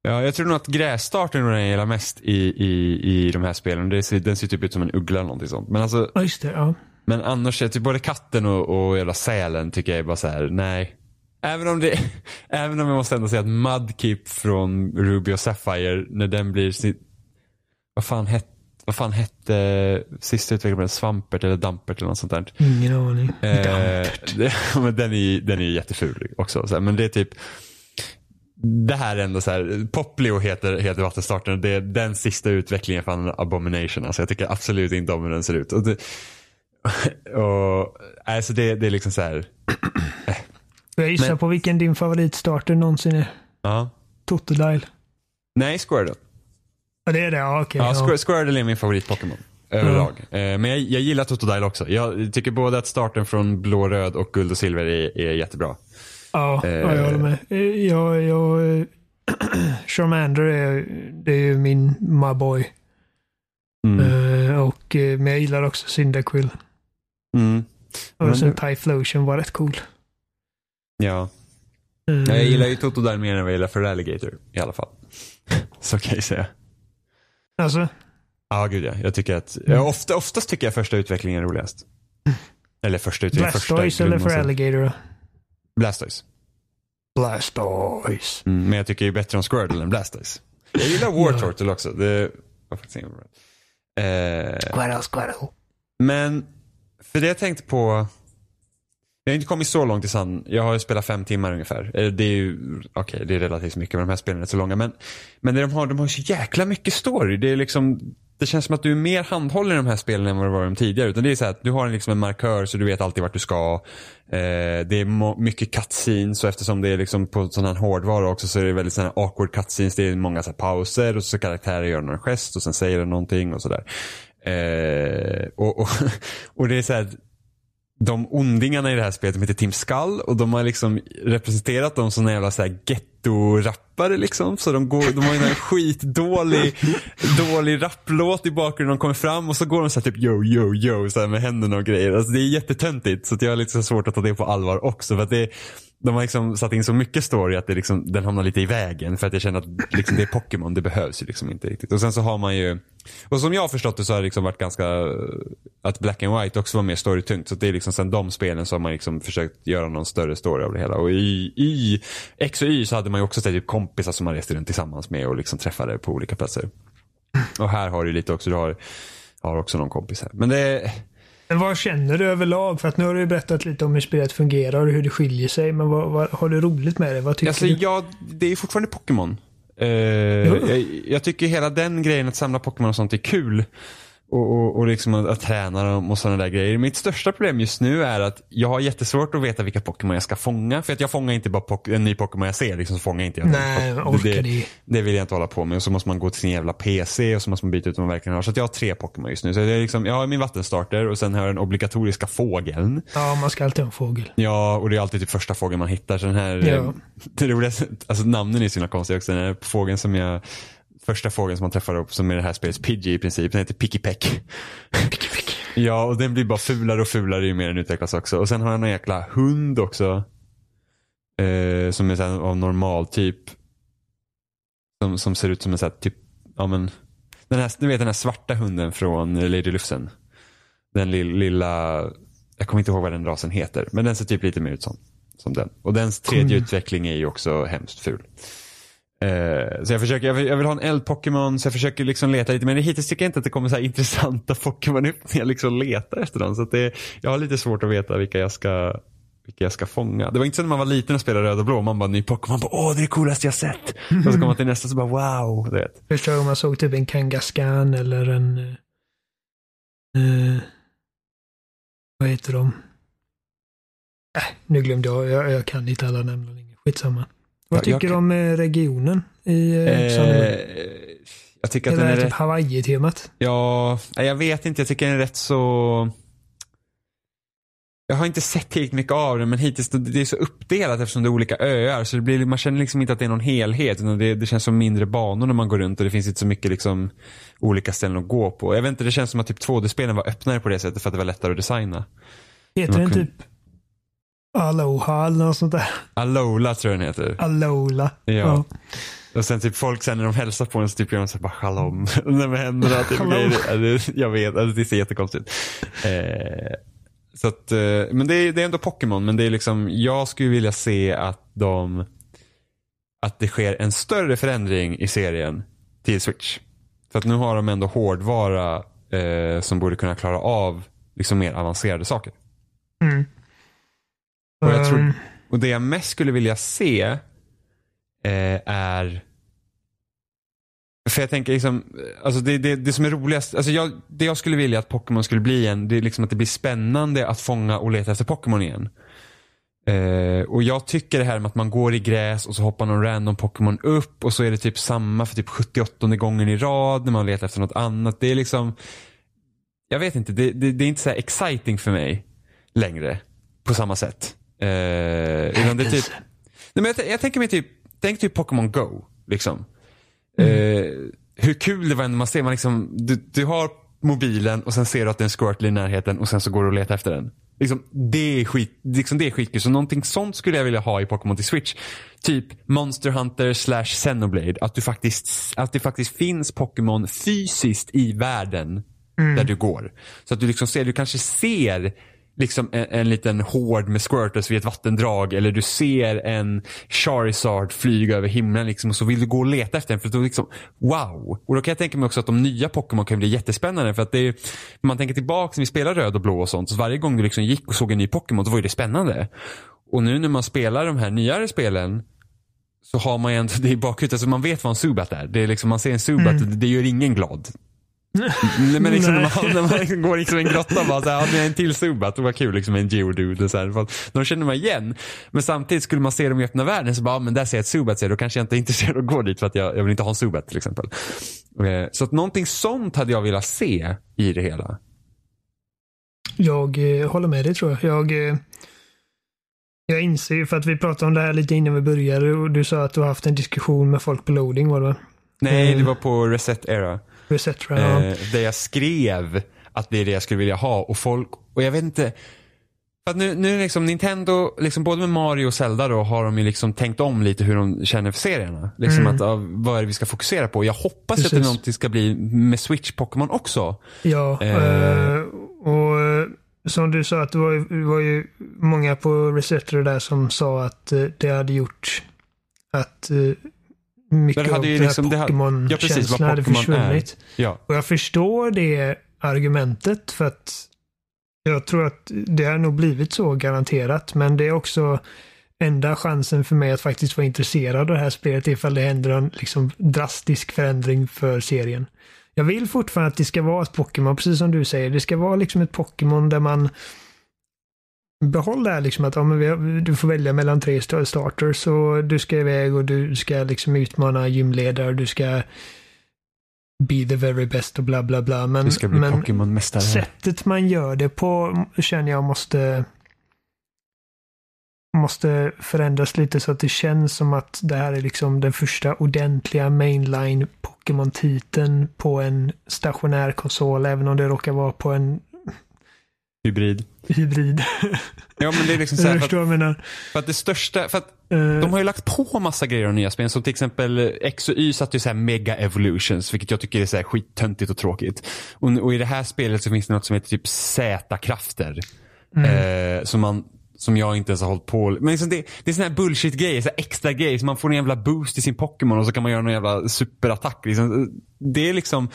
Ja, jag tror nog att grässtarten är den jag gillar mest i, i, i de här spelen. Det ser, den ser typ ut som en uggla eller någonting sånt. Men, alltså, Ja, just det. Ja. Men annars, är typ både katten och, och jävla sälen tycker jag är bara så här: nej. Även om det, även om jag måste ändå säga att Mudkip från Ruby och Sapphire, när den blir sin, vad fan hette vad fan hette sista utvecklaren? Svampert eller Dampert eller något sånt där. Ingen aning. Eh, Dampert. det, men den är den är jätteful också. Så här, men det är typ det här är ändå så här, Poplio heter, heter vattenstarten det är den sista utvecklingen för en abomination. Alltså jag tycker absolut inte om hur den ser ut. Och det, och, alltså det, det är liksom så här, Jag gissar Men- på vilken din favoritstarter någonsin är. ja. Totodile. Nej, Squirtle. Ja, det är det. Ja, okej. Ja, ja. Squir- Squirtle är min favorit-Pokémon. Överlag. Eh, men jag, jag gillar Totodile också. Jag tycker både att starten från blå, röd och guld och silver är, är jättebra. Ja, Eh. ja, jag håller med. Eh, Jag, jag, Charmander är, det är ju min my boy. Mm. Eh, och, eh, men jag gillar också Cyndaquil. Mm. Och sen du- Typhlosion var rätt cool. Ja. Ja, jag gillar ju Totodile mer än vad jag gillar för Alligator i alla fall. Så kan jag säga. Alltså, Ja, gud ja. Jag tycker att, Mm. ofta, oftast tycker jag första utvecklingen är roligast. Eller första utvecklingen. Blastoise eller för. Alligator då? Blastoise. Blastoise. Mm, men jag tycker ju bättre om Squirtle än Blastoise. Jag gillar War Ja. Turtle också. Det var faktiskt inget bra. Eh, Squirtle, squirtle. men, för det jag tänkte på. Jag har inte kommit så långt i sand. Jag har ju spelat fem timmar ungefär. Eh, det är ju, okej det är relativt mycket men de här spelen är så långa. Men, men det de har, de har så jäkla mycket story. Det är liksom, det känns som att du är mer handhållen i de här spelen än vad du var i de tidigare. Utan det är så här att du har liksom en markör så du vet alltid vart du ska. Eh, det är mycket cutscenes och eftersom det är liksom på sån här hårdvara också så är det väldigt sån här awkward cutscenes. Det är många så här pauser och så karaktärer gör någon gest och sen säger de någonting och sådär. Eh, och, och, och det är så här de ondingarna i det här spelet de heter Team Skull och de har liksom representerat dem som en jävla så här getto-rappare liksom. Så de, går, de har ju en skitdålig dålig rapplåt i bakgrunden. De kommer fram och så går de så här typ yo, yo, yo så här med händerna och grejer. Alltså det är jättetöntigt så att jag har lite så svårt att ta det på allvar också. För att det, de har liksom satt in så mycket story att det liksom, den hamnar lite i vägen. För att jag känner att liksom, det är Pokémon, det behövs ju liksom inte riktigt. Och sen så har man ju, och som jag har förstått det så har det liksom varit ganska, att Black and White också var mer storytungt. Så det är liksom sen de spelen så har man liksom försökt göra någon större story av det hela. Och i, i X och Y så hade man ju också typ kompisar som man reste runt tillsammans med och liksom träffade på olika platser. Och här har du lite också, du har, har också någon kompis här. Men det, men vad känner du överlag? För att nu har du ju berättat lite om hur spelet fungerar och hur det skiljer sig. Men vad, vad, har du roligt med det? Vad tycker Alltså, du? ja, det är ju fortfarande Pokémon. Eh, jag, jag tycker hela den grejen att samla Pokémon och sånt är kul. Och, och, och liksom att, att träna dem och sådana där grejer. Mitt största problem just nu är att jag har jättesvårt att veta vilka Pokémon jag ska fånga. För att jag fångar inte bara en ny Pokémon jag ser, liksom, så fångar inte jag. Nej, orkar det, det. det vill jag inte hålla på med. Och så måste man gå till sin jävla PC och så måste man byta ut vad man verkligen har. Så jag har tre Pokémon just nu. Så är liksom, jag har min vattenstarter och sen har jag den obligatoriska fågeln. Ja, man ska alltid ha en fågel. Ja, och det är alltid typ första fågeln man hittar. Så den här, Ja. eh, det roligaste, alltså namnen är så himla konstiga också. Den här fågeln som jag, första fågeln som man träffar upp som är det här spelets Pidgey i princip, den heter Picky Peck. Ja, och den blir bara fulare och fulare ju mer den utvecklas också. Och sen har jag någon jäkla hund också. Eh, som är så här av normal typ. Som, som ser ut som en så här typ, ja men. Den här, du vet den här svarta hunden från Lady Lufsen. Den lill, lilla jag kommer inte ihåg vad den rasen heter, men den ser typ lite mer ut som, som den. Och dens tredje Mm. utveckling är ju också hemskt ful. Eh, så jag försöker, jag vill, jag vill ha en eld-Pokémon så jag försöker liksom leta lite men hittills tycker jag inte att det kommer så intressanta Pokémon upp när jag liksom letar efter dem. Så att det, jag har lite svårt att veta vilka jag ska vilka jag ska fånga. Det var inte så när man var liten och spelade röd och blå. Man bara ny Pokémon. bara, Åh, det är det coolaste jag sett. Och så kommer man till nästa så bara wow. Du vet. Första gången man såg typ en Kangaskhan eller en... eh, eh, vad heter de? Äh, nu glömde jag. Jag, jag kan inte alla namn längre. Skitsamma. Vad tycker du om eh, regionen i eh? Eh, jag tycker att den där är typ rätt, Hawaii-temat. ja, jag vet inte, jag tycker den är rätt så jag har inte sett tillräckligt mycket av den men hittills det är så uppdelat eftersom det är olika öar så det blir, man känner liksom inte att det är någon helhet. Utan det, det känns som mindre banor när man går runt och det finns inte så mycket liksom olika ställen att gå på. Jag vet inte, det känns som att typ 2D-spelen var öppnare på det sättet för att det var lättare att designa. Heter den kunde- typ Aloha eller något sånt där? Alola tror jag den heter. Alola. Ja. Och sen typ folk sen när de hälsar på en så typ gör de så här bara shalom. med händerna. Typ, grejer. Ja, jag vet, alltså, det ser jättekonstigt. Eh, så att, eh, men det är, det är ändå Pokémon. Men det är liksom, jag skulle vilja se att de, att det sker en större förändring i serien till Switch. För att nu har de ändå hårdvara eh, som borde kunna klara av liksom mer avancerade saker. Mm. Och jag tror- Ehm, Och det jag mest skulle vilja se eh, är för jag tänker liksom, alltså det, det, det som är roligast, alltså jag, det jag skulle vilja att Pokémon skulle bli igen, det är liksom att det blir spännande att fånga och leta efter Pokémon igen. Eh, och jag tycker det här med att man går i gräs och så hoppar någon random Pokémon upp och så är det typ samma för typ 78 gången i rad när man letar efter något annat. Det är liksom, jag vet inte, det, det, det är inte så här exciting för mig längre på samma sätt. Eh, utan det är typ, nej men jag, jag tänker mig typ, tänk typ Pokémon Go. Liksom. Eh, hur kul det var när man ser, man liksom, du, du har mobilen och sen ser du att det är en Squirtle i närheten och sen så går du och letar efter den. Liksom, det är skit, liksom det är skitkul. Så någonting sånt skulle jag vilja ha i Pokémon till Switch. Typ Monster Hunter slash Xenoblade. Att, du faktiskt, att det faktiskt finns Pokémon fysiskt i världen där du går. Så att du liksom ser, du kanske ser liksom en, en liten hord med squirtles vid ett vattendrag eller du ser en Charizard flyga över himlen liksom och så vill du gå och leta efter den för då liksom wow. Och då kan jag tänka mig också att de nya Pokémon kan bli jättespännande för att det är, man tänker tillbaka när vi spelade röd och blå och sånt så varje gång du liksom gick och såg en ny Pokémon då var ju det spännande. Och nu när man spelar de här nyare spelen så har man ju ändå det i bakhuvudet, så man vet vad en Zubat är. Det är liksom, man ser en Zubat, det, det gör ingen glad. Nej, men liksom, när man, när man liksom går liksom i en grotta och bara såhär, ja, det är en till Zubat, det var kul liksom en Geodude så här, De känner man igen. Men samtidigt skulle man se dem i öppna världen så bara, men där ser jag ett så då kanske jag inte är intresserad av att gå dit för att jag, jag vill inte ha en Zubat till exempel. Eh, Så att någonting sånt hade jag velat se i det hela. Jag eh, håller med dig tror jag. Jag, eh, jag inser ju, för att vi pratade om det här lite innan vi började och du sa att du har haft en diskussion med folk på loading var det va? Nej, det var på Reset Era. Ja. Eh, där jag skrev att det är det jag skulle vilja ha och folk, och jag vet inte. För att nu, nu liksom Nintendo, liksom både med Mario och Zelda då har de ju liksom tänkt om lite hur de känner för serierna. Liksom Mm. att, ja, vad är det vi ska fokusera på? Jag hoppas att det Precis. någonting ska bli med Switch Pokémon också. Ja, Eh. eh, och eh, som du sa att det var, ju- var ju många på Resetra där som sa att eh, det hade gjort att mycket Det hade av ju den liksom- hade- ja, precis, Pokémon-känslan hade är. försvunnit. Ja. Och jag förstår det argumentet för att jag tror att det har nog blivit så garanterat. Men det är också enda chansen för mig att faktiskt vara intresserad av det här spelet ifall det händer en liksom drastisk förändring för serien. Jag vill fortfarande att det ska vara ett Pokémon, precis som du säger. Det ska vara liksom ett Pokémon där man behåller det här liksom att ja, men du får välja mellan tre sta- starters och du ska iväg och du ska liksom utmana gymledare. Du ska be the very best och bla bla bla. Men, Det ska bli men sättet man gör det på känner jag måste måste förändras lite så att det känns som att det här är liksom den första ordentliga mainline Pokémon-titeln på en stationär konsol, även om det råkar vara på en Hybrid. hybrid. Ja men det är liksom så här, Jag för, förstår att, vad jag menar. för att det största, för att Eh, De har ju lagt på massa grejer av nya spel. Som till exempel X och Y satte ju så här mega evolutions. Vilket jag tycker är så här skittöntigt och tråkigt. Och, och i det här spelet så finns det något som heter typ Z-krafter. Eh, som, man, som jag inte ens har hållit på Men liksom det, det är såna här bullshit grejer, så här extra grejer. Så man får en jävla boost i sin Pokémon och så kan man göra någon jävla superattack. Liksom. Det är liksom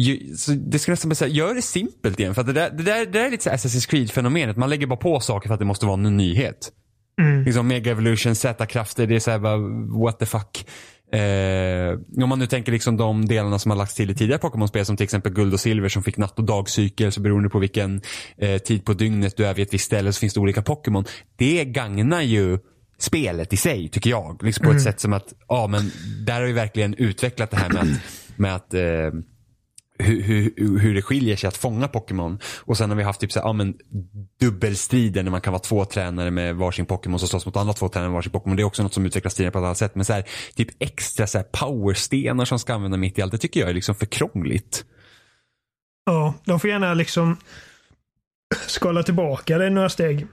ju, så det skulle nästan säga, gör det simpelt igen. För att det, där, det, där, det där är lite så Assassin's Creed-fenomenet. Man lägger bara på saker för att det måste vara en nyhet. Mm. Liksom Mega Evolution, Z-krafter, det är såhär bara what the fuck. Eh, om man nu tänker liksom de delarna som har lagts till i tidigare Pokémon-spel som till exempel guld och silver som fick natt och dagcykel så beroende på vilken eh, tid på dygnet du är vid ett visst ställe så finns det olika Pokémon. Det gagnar ju spelet i sig tycker jag. Liksom på Mm. ett sätt som att, ja men där har vi verkligen utvecklat det här med att, med att eh, hur, hur, hur det skiljer sig att fånga Pokémon. Och sen har vi haft typ så här, ja, men dubbelstrider när man kan vara två tränare med varsin Pokémon som slåss mot andra två tränare med varsin Pokémon. Det är också något som utvecklas tidigare på ett annat sätt. Men så här, typ extra så här powerstenar som ska använda mitt i allt, det tycker jag är liksom för krångligt. Ja, de får gärna liksom skala tillbaka det några steg.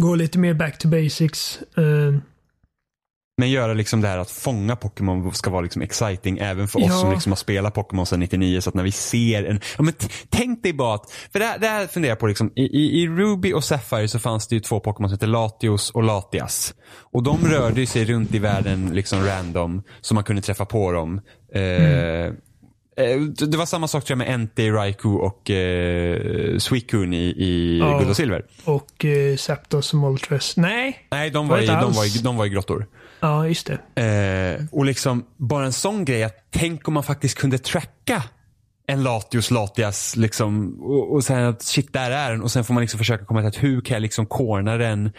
Gå lite mer back to basics. Uh men göra liksom det här att fånga Pokémon ska vara liksom exciting även för oss Ja. som liksom har spelat Pokémon sedan 99. Så att när vi ser en, ja men tänk dig bara att, för det här, det här funderar jag på liksom, i, i, i Ruby och Sapphire så fanns det ju två Pokémon som heter Latios och Latias. Och de rörde ju sig runt i världen liksom random, så man kunde träffa på dem. Eh, eh, Det var samma sak tror jag med Entei, Raikou och eh, Suicune i, i Ja. Guld och Silver. och eh, Zapdos och Moltres. Nej, Nej, de Var var, i, de, var i, de var i grottor ja just det. Eh, och liksom bara en sån grej att tänk om man faktiskt kunde tracka en Latios Latias liksom och, och sen att shit där är den och sen får man liksom försöka komma till att hur kan jag liksom corna den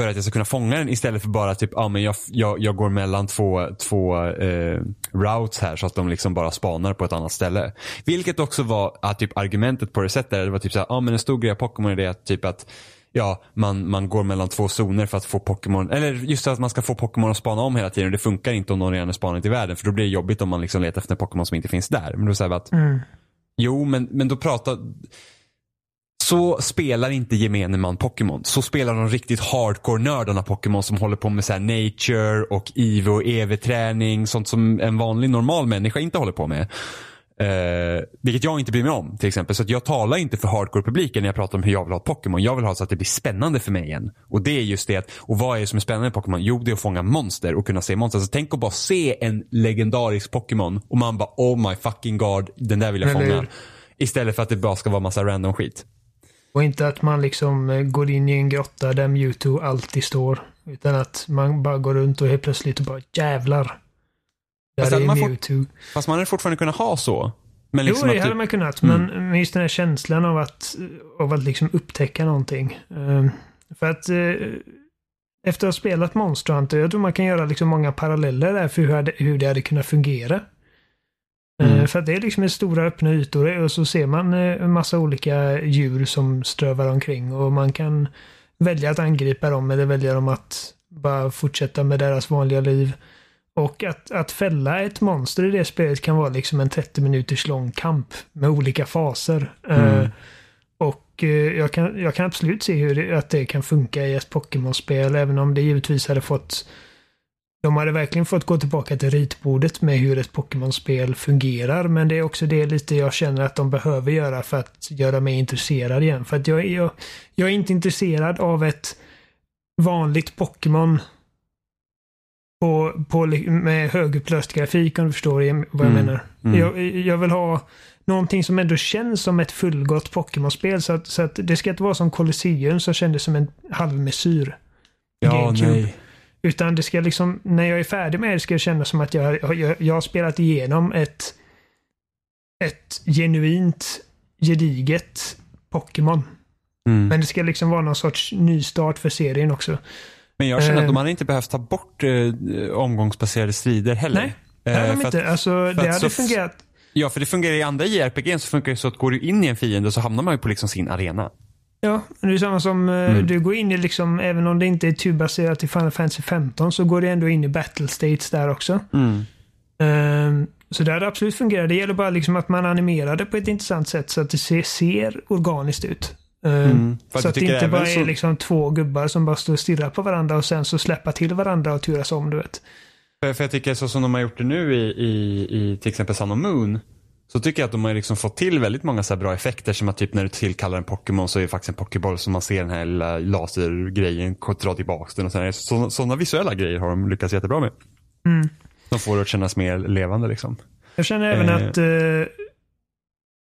för att jag ska kunna fånga den istället för bara typ, ja men jag, jag, jag går mellan två, två eh, routes här så att de liksom bara spanar på ett annat ställe. Vilket också var att typ argumentet på det sättet, det var typ såhär, ja men en stor grej av Pokémon är det att typ att Ja, man, man går mellan två zoner för att få Pokémon, eller just att man ska få Pokémon att spana om hela tiden och det funkar inte om någon redan är spanat i världen för då blir det jobbigt om man liksom letar efter Pokémon som inte finns där. Men då säger att, Mm. jo men, men då pratar, så spelar inte gemene man Pokémon. Så spelar de riktigt hardcore-nördarna Pokémon som håller på med så nature och IV och EV-träning. Sånt som en vanlig normal människa inte håller på med. Eh, vilket jag inte bryr mig om till exempel. Så att jag talar inte för hardcore-publiken när jag pratar om hur jag vill ha Pokémon. Jag vill ha så att det blir spännande för mig igen. Och det är just det att, och vad är det som är spännande med Pokémon? Jo, det är att fånga monster och kunna se monster. Så tänk att bara se en legendarisk Pokémon och man bara oh my fucking god, den där vill jag Eller fånga. Istället för att det bara ska vara massa random skit. Och inte att man liksom eh, går in i en grotta där Mewtwo alltid står. Utan att man bara går runt och helt plötsligt och bara jävlar. Där Fast är man Mewtwo. Fast man hade fortfarande kunnat ha så. Men liksom jo, det hade typ, man kunnat. Mm. Men just den här känslan av att, av att liksom upptäcka någonting. Ehm, för att eh, efter att ha spelat Monster Hunter, jag tror man kan göra liksom många paralleller där för hur, hur det hade kunnat fungera. Eh, Mm. För att det är liksom stora öppna ytor och så ser man eh, en massa olika djur som strövar omkring och man kan välja att angripa dem eller välja dem att bara fortsätta med deras vanliga liv. Och att, att fälla ett monster i det spelet kan vara liksom en 30 minuters lång kamp med olika faser. Mm. Eh, och eh, jag, kan, jag kan absolut se hur det, att det kan funka i ett Pokémon-spel, även om det givetvis hade fått de hade verkligen fått gå tillbaka till ritbordet med hur ett Pokémon-spel fungerar, men det är också det lite jag känner att de behöver göra för att göra mig intresserad igen. För att jag, jag, jag är inte intresserad av ett vanligt Pokémon på, på, med högupplöst grafik om du förstår vad jag Mm. menar. Mm. Jag, jag vill ha någonting som ändå känns som ett fullgott Pokémon-spel. Så att, så att det ska inte vara som Colosseum som kändes som en halvmesyr. ja, GameCube. nej. Utan det ska liksom, när jag är färdig med det ska det kännas som att jag, jag, jag har spelat igenom ett, ett genuint, gediget Pokémon. Mm. Men det ska liksom vara någon sorts nystart för serien också. Men jag känner att Eh. de hade inte behövt ta bort eh, omgångsbaserade strider heller. Nej, Eh, det hade de att- inte. Alltså, det hade fungerat. Ja, för det fungerar i andra JRPG så funkar det så att går du in i en fiende så hamnar man ju på liksom sin arena. Ja, det är samma som eh, Mm. du går in i liksom, även om det inte är turbaserat i Final Fantasy 15 så går det ändå in i battle states där också. Mm. Ehm, så det hade absolut fungerat. Det gäller bara liksom att man animerar det på ett intressant sätt så att det ser, ser organiskt ut. Ehm, Mm. Så att det inte bara så- är liksom två gubbar som bara står och stirrar på varandra och sen så släppa till varandra och turas om, du vet. För, för jag tycker så som de har gjort det nu i, i, i till exempel Sun och Moon. Så tycker jag att de har liksom fått till väldigt många så bra effekter som att typ när du tillkallar en Pokémon så är det faktiskt en Pokéboll som man ser den här lilla lasergrejen dra tillbaka den och sådär. Så, sådana visuella grejer har de lyckats jättebra med. Mm. De får det att kännas mer levande liksom. Jag känner även Eh. att eh,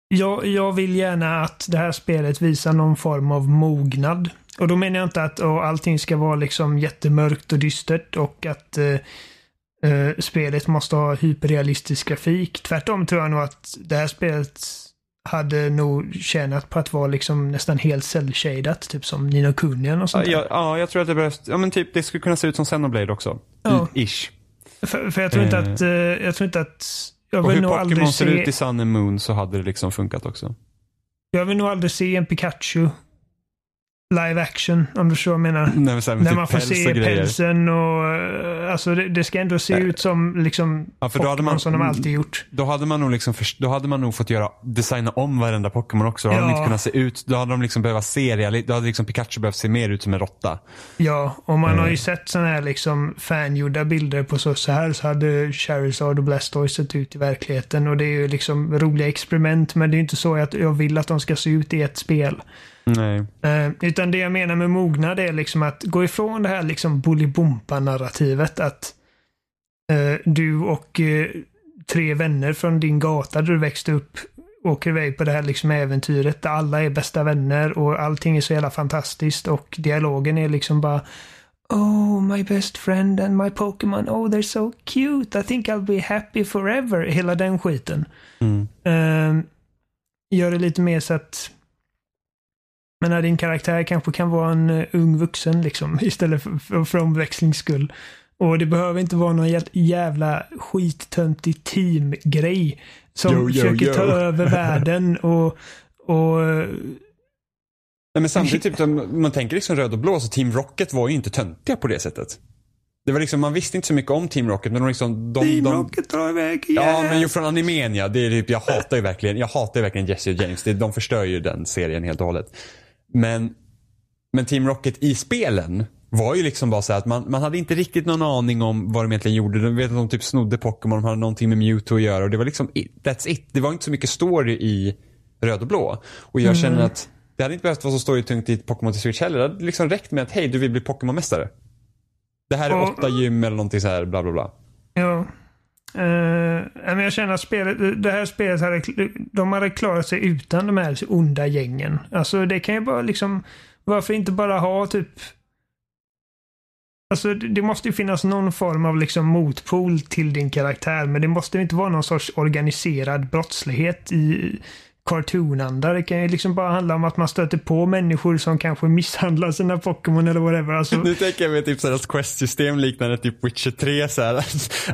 jag, jag vill gärna att det här spelet visar någon form av mognad. Och då menar jag inte att allting ska vara liksom jättemörkt och dystert och att eh, eh, spelet måste ha hyperrealistisk grafik. Tvärtom tror jag nog att det här spelet hade nog tjänat på att vara liksom nästan helt cell-shadat, typ som Nino Kunian och Ja, sånt där. jag, ja, jag tror att det behövs, ja men typ det skulle kunna se ut som Xenoblade också. Ja. Ish. För, för jag tror inte Eh. att, eh, jag tror inte att, jag Och vill hur Pokémon ser se... ut i Sun and Moon så hade det liksom funkat också. Jag vill nog aldrig se en Pikachu live action, om du jag menar. Nej, men så här, När typ man får se och pälsen och... eh, Alltså det, det ska ändå se Nej. ut som liksom Ja, för då hade Pokémon man- som de alltid gjort. Då hade man nog liksom då hade man nog fått göra, designa om varenda Pokémon också. Då hade de Ja. inte kunnat se ut, då hade de liksom behövt se då hade liksom Pikachu behövt se mer ut som en råtta. Ja, och man har ju Mm. sett sådana här liksom fangjorda bilder på så, så här så hade Charizard och Blastoise sett ut i verkligheten och det är ju liksom roliga experiment men det är ju inte så att jag vill att de ska se ut i ett spel. Nej. Eh, utan det jag menar med mognad är liksom att gå ifrån det här liksom Bolibompa-narrativet att eh, du och eh, tre vänner från din gata där du växte upp åker iväg på det här liksom äventyret där alla är bästa vänner och allting är så jävla fantastiskt och dialogen är liksom bara Oh, my best friend and my Pokémon. Oh, they're so cute. I think I'll be happy forever. Hela den skiten. Mm. Eh, gör det lite mer så att men när din karaktär kanske kan vara en eh, ung vuxen liksom istället för, för, för omväxlings skull. Och det behöver inte vara någon jä- jävla skittöntig teamgrej som Yo, yo, försöker yo. ta över världen och, och Nej, men samtidigt, typ, om man tänker liksom röd och blå, så Team Rocket var ju inte töntiga på det sättet. Det var liksom, man visste inte så mycket om Team Rocket, men de liksom, de, Team de, Rocket drar iväg Ja, igen. men ju från animen ja. Det är typ, jag hatar ju verkligen, jag hatar ju verkligen Jesse och James. Det, de förstör ju den serien helt och hållet. Men, men Team Rocket i spelen var ju liksom bara så att man, man hade inte riktigt någon aning om vad de egentligen gjorde. De vet att de typ snodde Pokémon, de hade någonting med Mewtwo att göra och det var liksom, it, that's it. Det var inte så mycket story i röd och blå. Och jag känner att det hade inte behövt vara så storytungt i Pokémon till Switch heller. Det hade liksom räckt med att hej, du vill bli Pokémon-mästare. Det här är åtta gym eller någonting så här, bla bla bla. Ja. Uh, jag känner att spelet, det här spelet hade, de hade klarat sig utan de här onda gängen. Alltså det kan ju bara liksom, varför inte bara ha typ Alltså det det måste ju finnas någon form av liksom motpol till din karaktär men det måste ju inte vara någon sorts organiserad brottslighet i cartoonanda. Det kan ju liksom bara handla om att man stöter på människor som kanske misshandlar sina Pokémon eller whatever. Alltså, Nu tänker jag mig typ sådär quest-system liknande typ Witcher 3 såhär.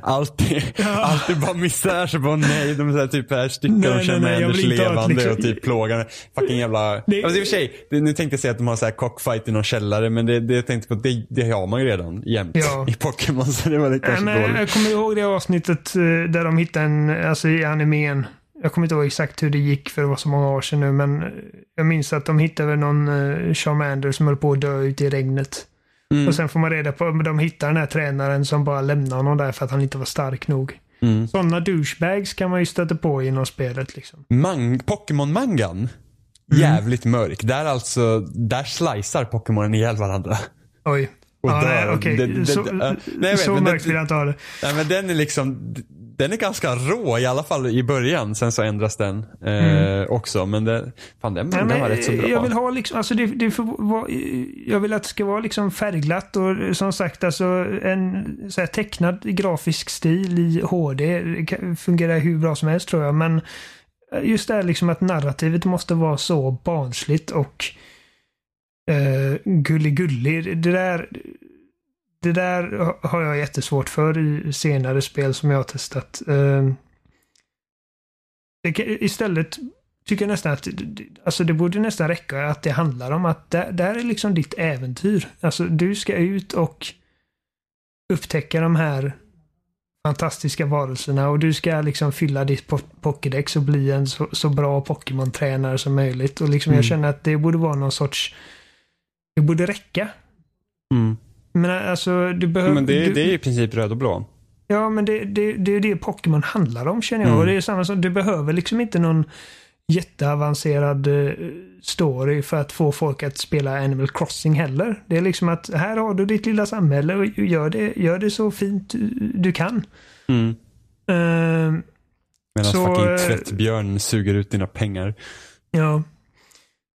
Alltid, alltid bara missar så bara nej, de såhär typ här styckar Nej, och känner ett levande liksom- och typ plågar Fucking jävla... Det- Alltså, i och för sig, det, nu tänkte jag säga att de har såhär cockfight i någon källare men det, det jag tänkte på, det, det har man ju redan jämt Ja. i Pokémon så det var det Nej, kanske men dåligt. jag kommer ihåg det avsnittet eh, där de hittade en, alltså i animen. Jag kommer inte ihåg exakt hur det gick för det var så många år sedan nu men eh, jag minns att de hittade någon uh, Charmander som höll på att dö ute i regnet. Mm. Och sen får man reda på, de hittar den här tränaren som bara lämnar honom där för att han inte var stark nog. Mm. Sådana douchebags kan man ju stöta på inom spelet liksom. Mang- Pokémon-mangan, jävligt mörk. Där alltså, där slicear Pokémonen ihjäl varandra. Oj. Och ja, dör. nej, okej. Det- det- Så, det- nej, vet, så men det- mörkt vill jag inte ha det. Nej men den är liksom, den är ganska rå i alla fall i början. Sen så ändras den eh, också. Men det, fan den, Nej, den men var rätt så bra. Jag vill ha liksom, alltså det, det får vara, jag vill att det ska vara liksom färgglatt och som sagt alltså en så tecknad grafisk stil i HD fungerar hur bra som helst tror jag. Men just det här liksom att narrativet måste vara så barnsligt och uh, gullig-gullig. Det där, det där har jag jättesvårt för i senare spel som jag har testat. Eh, kan, istället tycker jag nästan att alltså det borde nästan räcka att det handlar om att det, det här är liksom ditt äventyr. Alltså du ska ut och upptäcka de här fantastiska varelserna och du ska liksom fylla ditt po- Pokédex och bli en så, så bra Pokémon-tränare som möjligt. Och liksom Mm. jag känner att det borde vara någon sorts... Det borde räcka. Mm. Men alltså du behöver... Men det, du, det är i princip röd och blå. Ja, men det, det, det är det Pokémon handlar om känner jag. Mm. Och det är samma som, du behöver liksom inte någon jätteavancerad eh, story för att få folk att spela Animal Crossing heller. Det är liksom att här har du ditt lilla samhälle och gör det, gör det så fint du, kan. Mm. Eh, Medan Så, fucking eh, tvättbjörn suger ut dina pengar. ja.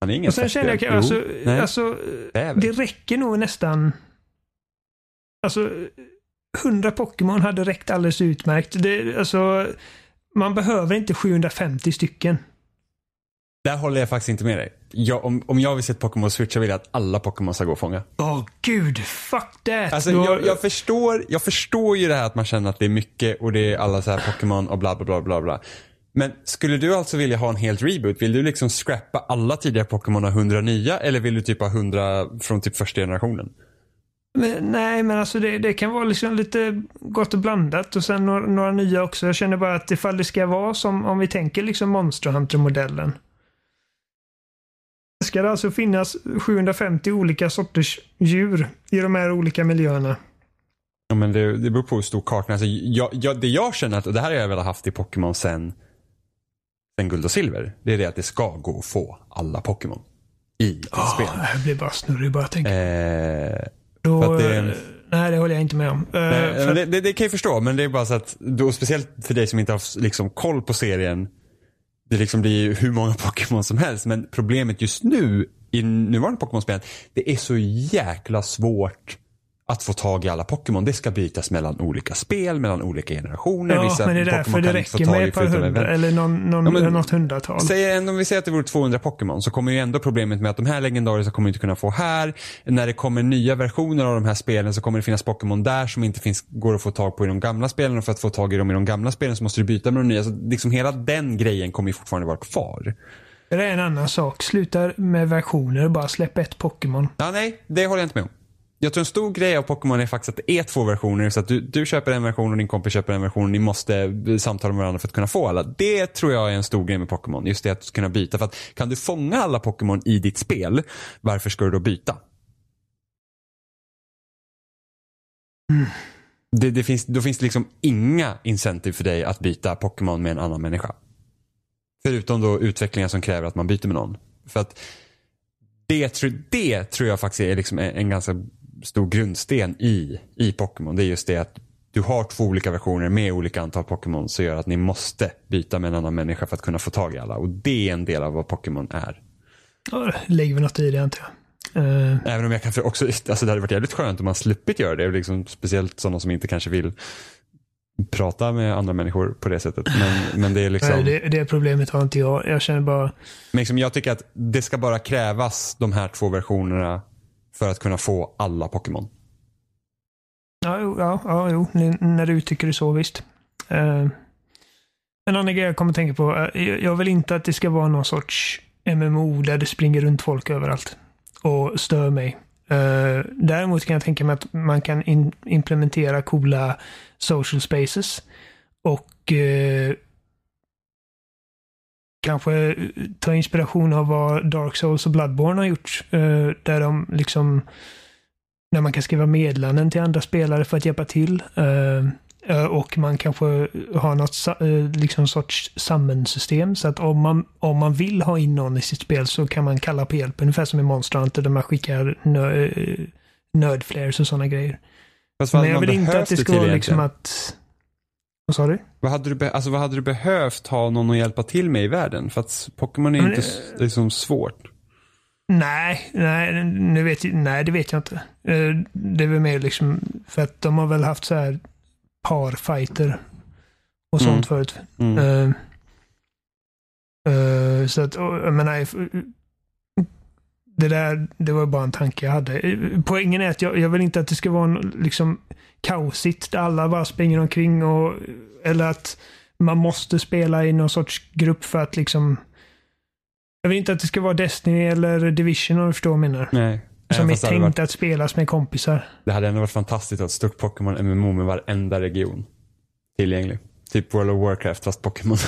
Han är ingen Och sen känner jag, tvättbjörn. alltså, Jo, alltså bäver. det räcker nog nästan. Alltså, 100 Pokémon hade räckt alldeles utmärkt. Det, alltså, man behöver inte 750 stycken. Där håller jag faktiskt inte med dig. Jag, om, om jag vill se ett Pokémon Switch så vill jag att alla Pokémon ska gå att fånga. Åh gud, fuck that. Alltså, Då- jag, jag, förstår, jag förstår ju det här att man känner att det är mycket och det är alla så här Pokémon och bla bla bla bla bla. Men skulle du alltså vilja ha en helt reboot? Vill du liksom scrappa alla tidigare Pokémon och 100 nya eller vill du typ ha 100 från typ första generationen? Men, nej, men alltså det, det kan vara liksom lite gott och blandat och sen några, några nya också. Jag känner bara att ifall det ska vara som om vi tänker liksom Monster Hunter-modellen. Ska det alltså finnas 750 olika sorters djur i de här olika miljöerna? Ja men det, det beror på hur stor kartan är. Alltså, jag, jag, det jag känner att, och det här har jag velat haft i Pokémon sen, sen guld och silver. Det är det att det ska gå att få alla Pokémon. I ett Oh, spel. jag blir bara snurrig bara jag tänker. Eh, Då, det- eh, Nej, det håller jag inte med om. Eh, Nej, för det, det, det kan jag förstå, men det är bara så att, då, speciellt för dig som inte har liksom, koll på serien. Det liksom blir ju hur många Pokémon som helst, men problemet just nu i nuvarande Pokémon-spel, det är så jäkla svårt att få tag i alla Pokémon. Det ska bytas mellan olika spel, mellan olika generationer. ja, Vissa men det är därför Pokémon det räcker med ett par hundra eller någon, någon, Ja, men- något hundratal. Säg om vi säger att det vore 200 Pokémon så kommer ju ändå problemet med att de här legendariska kommer inte kunna få här. När det kommer nya versioner av de här spelen så kommer det finnas Pokémon där som inte finns, går att få tag på i de gamla spelen och för att få tag i dem i de gamla spelen så måste du byta med de nya. Så liksom hela den grejen kommer ju fortfarande vara kvar. Det är en annan sak. Sluta med versioner. Bara släpp ett Pokémon. Ja, nej, det håller jag inte med om. Jag tror en stor grej av Pokémon är faktiskt att det är två versioner. Så att du, du köper en version och din kompis köper en version. Ni måste eh, samtala med varandra för att kunna få alla. Det tror jag är en stor grej med Pokémon. Just det att kunna byta. För att kan du fånga alla Pokémon i ditt spel, varför ska du då byta? Det, det finns, då finns det liksom inga incentiv för dig att byta Pokémon med en annan människa. Förutom då utvecklingar som kräver att man byter med någon. För att det, det tror jag faktiskt är liksom en, en ganska stor grundsten i, i Pokémon. Det är just det att du har två olika versioner med olika antal Pokémon som gör att ni måste byta med en annan människa för att kunna få tag i alla. Och det är en del av vad Pokémon är. Ja, lägger vi något i det antar jag. Eh, Även om jag kan för också, alltså det hade varit jävligt skönt om man sluppit göra det. Liksom, speciellt sådana som inte kanske vill prata med andra människor på det sättet. Men, men det är liksom, det, det problemet har inte jag. Jag känner bara... men liksom, jag tycker att det ska bara krävas de här två versionerna för att kunna få alla Pokémon. Ja, jo, ja, ja, jo. N- när du uttrycker det så, visst. Uh, en annan grej jag kommer att tänka på. Uh, jag- vill inte att det ska vara någon sorts MMO där det springer runt folk överallt och stör mig. Uh, däremot kan jag tänka mig att man kan in, implementera coola social spaces och kanske eh, ta inspiration av vad Dark Souls och Bloodborne har gjort. eh, där de liksom när man kan skriva meddelanden till andra spelare för att hjälpa till. Eh, och man kanske har något liksom sorts samhällssystem. Så att om man, om man vill ha in någon i sitt spel så kan man kalla på hjälp. Ungefär som i Monster Hunter där man skickar nö, nödflares och sådana grejer. Men jag vill inte att det ska vara liksom att... Vad sa du? Vad hade, du alltså, vad hade du behövt ha någon att hjälpa till med i världen? För att Pokémon är Men, inte s- liksom svårt. Nej, nej, nu vet jag, nej, det vet jag inte. Eh, Det är väl mer liksom för att de har väl haft så här parfighter och sånt Mm. förut. Mm. Eh, så att, jag menar, det där, det var bara en tanke jag hade. Poängen är att jag, jag vill inte att det ska vara en, liksom kaosigt där alla bara springer omkring och, eller att man måste spela i någon sorts grupp för att liksom jag vill inte att det ska vara Destiny eller Division om du förstår vad jag menar. Nej. Som är tänkt varit, att spelas med kompisar. det hade ändå varit fantastiskt att ha ett stort Pokémon MMO med varenda region tillgänglig. Typ World of Warcraft fast Pokémon.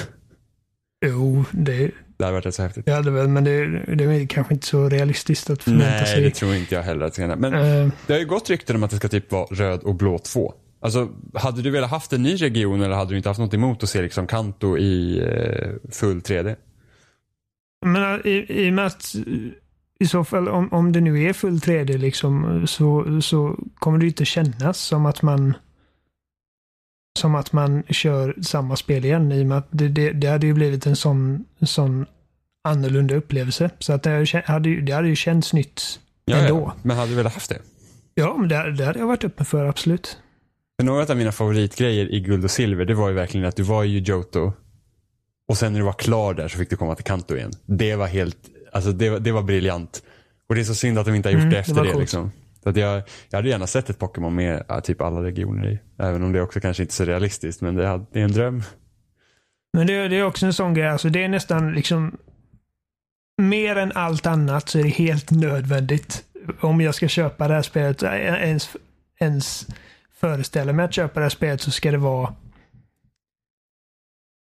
Jo, det, Det hade varit rätt så häftigt. det hade väl, men det, det är kanske inte så realistiskt att förvänta Nej, sig. det tror inte jag heller att det ska hända. Men Eh, det har ju gått rykten om att det ska typ vara röd och blå 2. Alltså, hade du velat haft en ny region eller hade du inte haft något emot att se liksom Kanto i eh, full 3D? Men i, i och med att i så fall om, om det nu är full 3D liksom så, så kommer det inte kännas som att man som att man kör samma spel igen i och med att det, det, det hade ju blivit en sån, sån annorlunda upplevelse. Så att det hade, det hade ju känts nytt ja, ändå. Ja. Men hade du velat haft det? Ja, men det, det hade jag varit öppen för, absolut. För några av mina favoritgrejer i guld och silver, det var ju verkligen att du var i Johto och sen när du var klar där så fick du komma till Kanto igen. Det var helt, alltså det, det var briljant. Och det är så synd att de inte har gjort mm, det efter det. det liksom. Så att jag, jag hade gärna sett ett Pokémon med ja, typ alla regioner i. Även om det också kanske inte är så realistiskt, men det, det är en dröm. Men det, det, är också en sån grej, alltså det är nästan liksom mer än allt annat så är det helt nödvändigt om jag ska köpa det här spelet, ens, ens föreställa mig att köpa det här spelet så ska det vara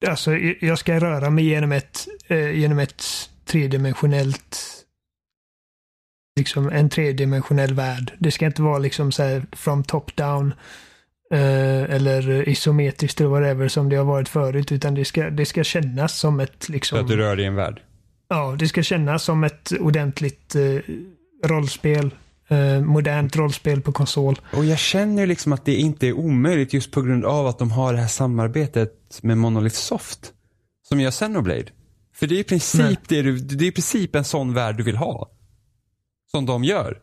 Alltså, jag ska röra mig genom ett, eh, genom ett tredimensionellt liksom en tredimensionell värld. Det ska inte vara liksom så här from top down eh, eller isometriskt eller whatever som det har varit förut utan det ska, det ska kännas som ett liksom. Så att du rör dig i en värld? Ja, det ska kännas som ett ordentligt eh, rollspel. Eh, modernt rollspel på konsol. Och jag känner liksom att det inte är omöjligt just på grund av att de har det här samarbetet med Monolith Soft. Som gör Xenoblade. För det är i princip, det, du, det är i princip en sån värld du vill ha. Som de gör.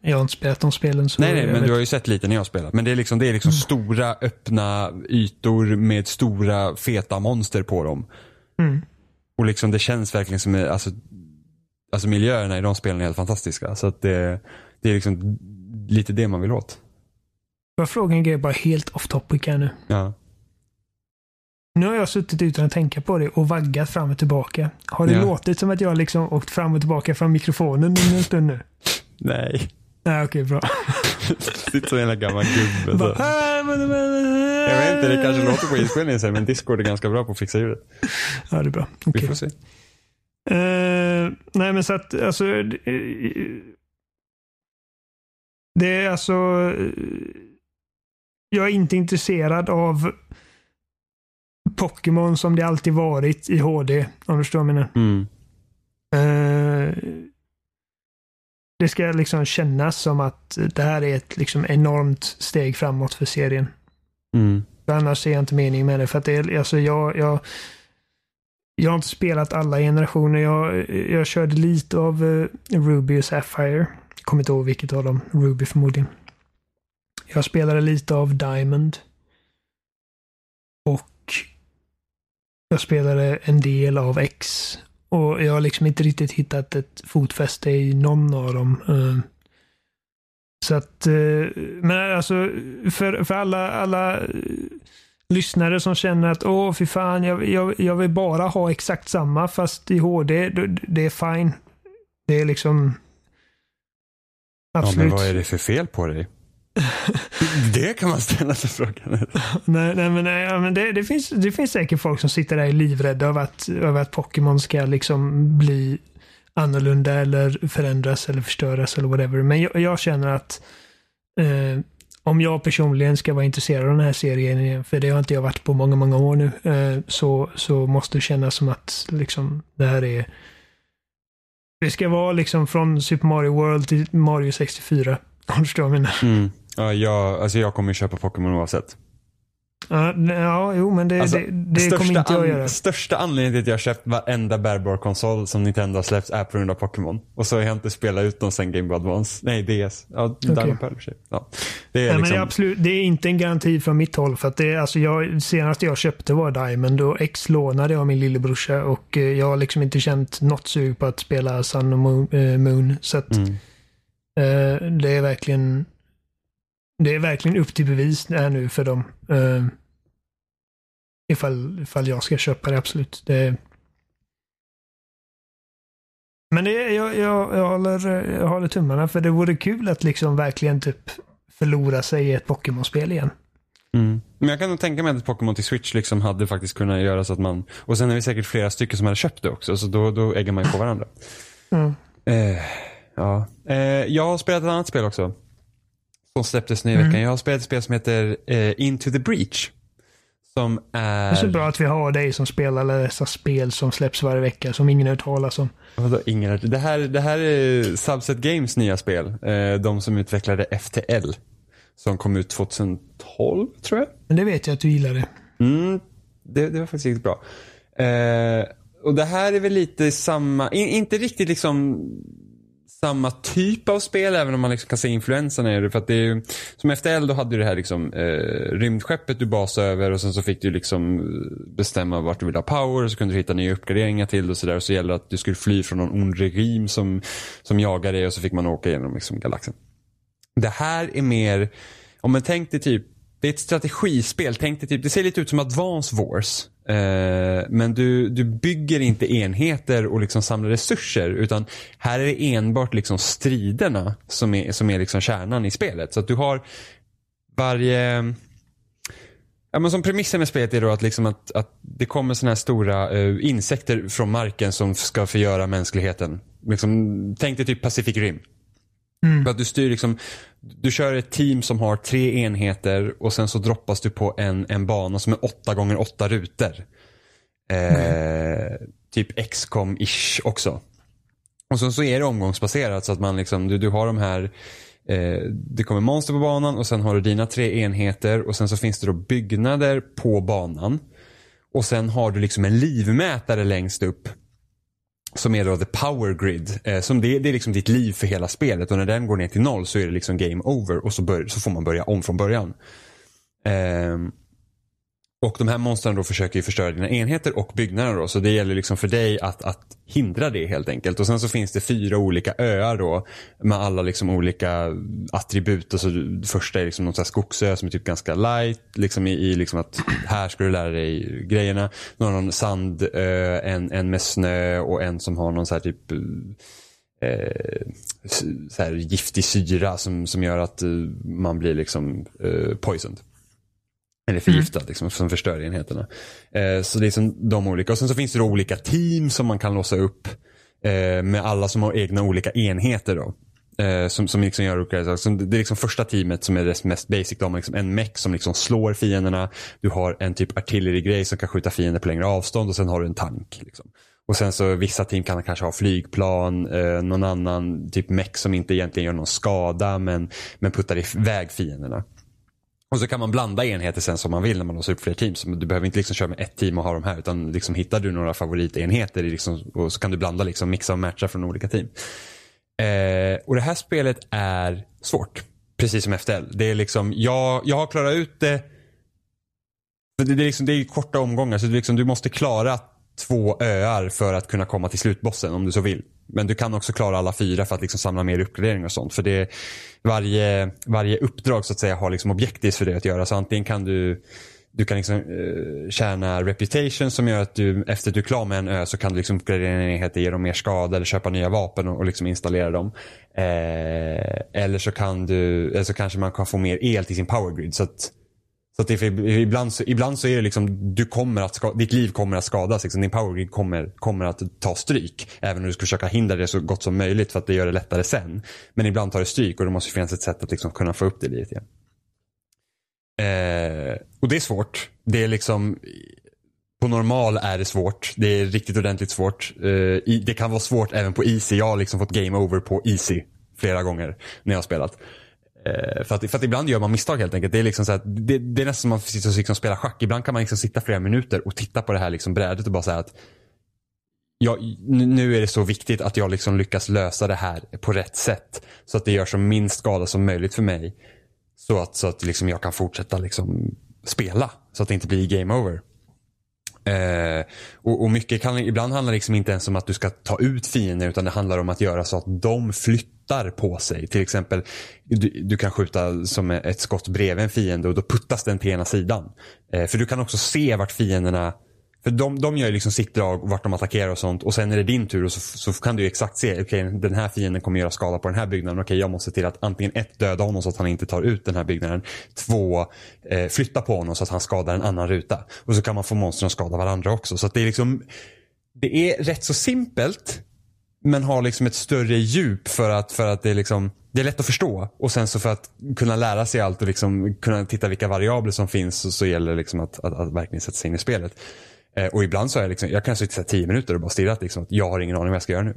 Jag har inte spelat de spelen. Så nej, nej, men vet. du har ju sett lite när jag spelat. Men det är liksom, det är liksom mm. stora öppna ytor med stora feta monster på dem. Mm. Och liksom det känns verkligen som, alltså, alltså miljöerna i de spelen är helt fantastiska. Så att det, det är liksom lite det man vill åt. Jag fråga en grej bara helt off topic här nu? Ja. Nu har jag suttit utan att tänka på det och vaggat fram och tillbaka. Har det ja. låtit som att jag liksom åkt fram och tillbaka från mikrofonen en stund nu? Nej. Nej, okej, bra. Sitter som en gammal gubbe. Jag vet inte, det kanske låter på inspelningen sen, men Discord är ganska bra på att fixa ljudet. Ja, det är bra. Okay. Vi får se. Uh, nej, men så att alltså. Det är alltså. Jag är inte intresserad av Pokémon som det alltid varit i HD. Om du förstår vad jag menar. Mm. Uh, det ska liksom kännas som att det här är ett liksom enormt steg framåt för serien. Mm. Annars ser jag inte mening med det. För att det är, alltså jag, jag, jag har inte spelat alla generationer. Jag, jag körde lite av uh, Ruby och Sapphire. Kommer inte ihåg vilket av dem. Ruby förmodligen. Jag spelade lite av Diamond. Och jag spelade en del av X. Och jag har liksom inte riktigt hittat ett fotfäste i någon av dem. Uh, så att, eh, men alltså för, för alla, alla lyssnare som känner att åh fy fan, jag, jag, jag vill bara ha exakt samma fast i HD, det är fine. Det är liksom Absolut. Ja, men vad är det för fel på dig? det kan man ställa sig frågan. nej, nej, men, nej, men det, det, finns, det finns säkert folk som sitter där livrädda över att, över att Pokémon ska liksom bli annorlunda eller förändras eller förstöras eller whatever. Men jag, jag känner att eh, om jag personligen ska vara intresserad av den här serien, för det har inte jag varit på många, många år nu, eh, så, så måste det kännas som att liksom, det här är det ska vara liksom från Super Mario World till Mario 64. Om du förstår vad jag menar. Mm. Ja, jag, alltså jag kommer köpa Pokémon oavsett. Ja, ja, jo, men det, alltså, det, det kommer inte jag göra. Största anledningen till att jag köpt varenda bärbar konsol som Nintendo har släppt är på grund av Pokémon. Och så har jag inte spelat ut dem sen Game Boy Advance. Nej, DS. Ja, okay. Diamond Pearl ja. det, är Nej, liksom... men det, är absolut, det är inte en garanti från mitt håll. För att det, alltså jag, senast jag köpte var Diamond och X lånade av min lillebrorsa. Och eh, jag har liksom inte känt något sug på att spela Sun och. Eh, Moon så att, mm. eh, det är verkligen det är verkligen upp till bevis här nu för dem. Uh, ifall, ifall jag ska köpa det, absolut. Det... Men det, jag, jag, jag, håller, jag håller tummarna för det vore kul att liksom verkligen typ förlora sig i ett Pokémon-spel igen. Mm. Men jag kan nog tänka mig att Pokémon till Switch liksom hade faktiskt kunnat göra så att man, och sen är det säkert flera stycken som hade köpt det också, så då, då äggar man ju på varandra. Mm. Eh, ja. Eh, jag har spelat ett annat spel också Som släpptes nu i veckan. Jag har spelat ett spel som heter eh, Into the Breach. Som är... Det är så bra att vi har dig som spelar alla dessa spel som släpps varje vecka som ingen har hört talas om. Vadå, ingen har... det, här, det här är Subset Games nya spel. Eh, de som utvecklade FTL. Som kom ut 2012 tror jag. Men det vet jag att du gillar det. Mm, det, det var faktiskt riktigt bra. Eh, och det här är väl lite samma, in, inte riktigt liksom samma typ av spel även om man liksom kan se influenserna i det. För att det är, som FTL då hade du det här liksom, eh, rymdskeppet du basade över och sen så fick du liksom eh, bestämma vart du ville ha power och så kunde du hitta nya uppgraderingar till och sådär. Och så gällde det att du skulle fly från någon ond regim som, som jagar dig och så fick man åka genom liksom, galaxen. Det här är mer, om man tänkte typ det är ett strategispel. Tänk dig typ, det ser lite ut som Advance Wars. Eh, men du, du bygger inte enheter och liksom samlar resurser. Utan här är det enbart liksom striderna som är, som är liksom kärnan i spelet. Så att du har varje... Ja, men som premissen med spelet är då att, liksom att, att det kommer såna här stora uh, insekter från marken som ska förgöra mänskligheten. Liksom, tänk dig typ Pacific Rim. Mm. Att du styr liksom, du kör ett team som har tre enheter och sen så droppas du på en, en bana som är åtta gånger åtta rutor. Eh, mm. Typ XCOM-ish också. Och sen så är det omgångsbaserat så att man liksom, du, du har de här eh, det kommer monster på banan och sen har du dina tre enheter och sen så finns det då byggnader på banan. Och sen har du liksom en livmätare längst upp som är då the power grid. Eh, som det, det är liksom ditt liv för hela spelet och när den går ner till noll så är det liksom game over och så, bör, så får man börja om från början. Eh, och de här monstren då försöker ju förstöra dina enheter och byggnader då. Så det gäller liksom för dig att, att hindra det helt enkelt. Och sen så finns det fyra olika öar då. Med alla liksom olika attribut. Alltså, första är liksom någon sån skogsö som är typ ganska light. Liksom i, i liksom att här ska du lära dig grejerna. Någon, har sandö, en, en med snö och en som har någon så här typ eh, så här giftig syra som, som gör att eh, man blir liksom eh, poisoned. Eller förgiftad mm. liksom, som förstör enheterna. Eh, så det är som de olika. Och sen så finns det då olika team som man kan låsa upp. Eh, med alla som har egna olika enheter då. Eh, som, som liksom gör olika saker. Det är liksom första teamet som är det mest basic. De har liksom en mech som liksom slår fienderna. Du har en typ artillerigrej som kan skjuta fiender på längre avstånd och sen har du en tank. Liksom. Och sen så vissa team kan kanske ha flygplan, eh, någon annan typ mech som inte egentligen gör någon skada men, men puttar iväg fienderna. Och så kan man blanda enheter sen som man vill när man låser upp fler team. Så du behöver inte liksom köra med ett team och ha de här utan liksom hittar du några favoritenheter liksom, och så kan du blanda, liksom, mixa och matcha från olika team. Eh, och det här spelet är svårt. Precis som FTL. Det är liksom, jag, jag har klarat ut det. Det, det, är, liksom, det är korta omgångar så liksom, du måste klara två öar för att kunna komma till slutbossen om du så vill. Men du kan också klara alla fyra för att liksom samla mer uppgraderingar och sånt. För det, varje, varje uppdrag så att säga har liksom objektivt för dig att göra. Så antingen kan du du kan liksom eh, tjäna reputation som gör att du efter att du är klar med en ö så kan du liksom uppgradera dina enheter, ge dem mer skada eller köpa nya vapen och, och liksom installera dem. Eh, eller så kan du, eller så kanske man kan få mer el till sin power grid. Så att så att det, ibland, så, ibland så är det liksom, du kommer att ditt liv kommer att skadas. Liksom. Din powergrid kommer, kommer att ta stryk. Även om du ska försöka hindra det så gott som möjligt för att det gör det lättare sen. Men ibland tar det stryk och det måste finnas ett sätt att liksom kunna få upp det livet igen. Eh, och det är svårt. Det är liksom, på normal är det svårt. Det är riktigt ordentligt svårt. Eh, i, det kan vara svårt även på easy. Jag har liksom fått game over på easy flera gånger när jag har spelat. Eh, för, att, för att ibland gör man misstag helt enkelt. Det är, liksom så här, det, det, är nästan som att man sitter och liksom spelar schack. Ibland kan man liksom sitta flera minuter och titta på det här liksom brädet och bara säga att ja, nu är det så viktigt att jag liksom lyckas lösa det här på rätt sätt. Så att det gör så minst skada som möjligt för mig. Så att, så att liksom jag kan fortsätta liksom spela. Så att det inte blir game over. Eh, och, och, mycket kan, ibland handlar det liksom inte ens om att du ska ta ut fiender utan det handlar om att göra så att de flyttar på sig. Till exempel, du, du kan skjuta som ett skott bredvid en fiende och då puttas den till ena sidan. Eh, för du kan också se vart fienderna för de, de gör ju liksom sitt drag, vart de attackerar och sånt. Och sen är det din tur och så, så kan du exakt se, okej okay, den här fienden kommer göra skada på den här byggnaden. Okej okay, jag måste se till att antingen ett, döda honom så att han inte tar ut den här byggnaden. Två, eh, flytta på honom så att han skadar en annan ruta. Och så kan man få monstren att skada varandra också. Så att det är liksom, det är rätt så simpelt. Men har liksom ett större djup för att, för att det är liksom det är lätt att förstå och sen så för att kunna lära sig allt och liksom kunna titta vilka variabler som finns så, så gäller det liksom att, att, att, verkligen sätta sig in i spelet. Eh, och ibland så är jag liksom, jag kan sitta tio minuter och bara stirra liksom att jag har ingen aning vad jag ska göra nu.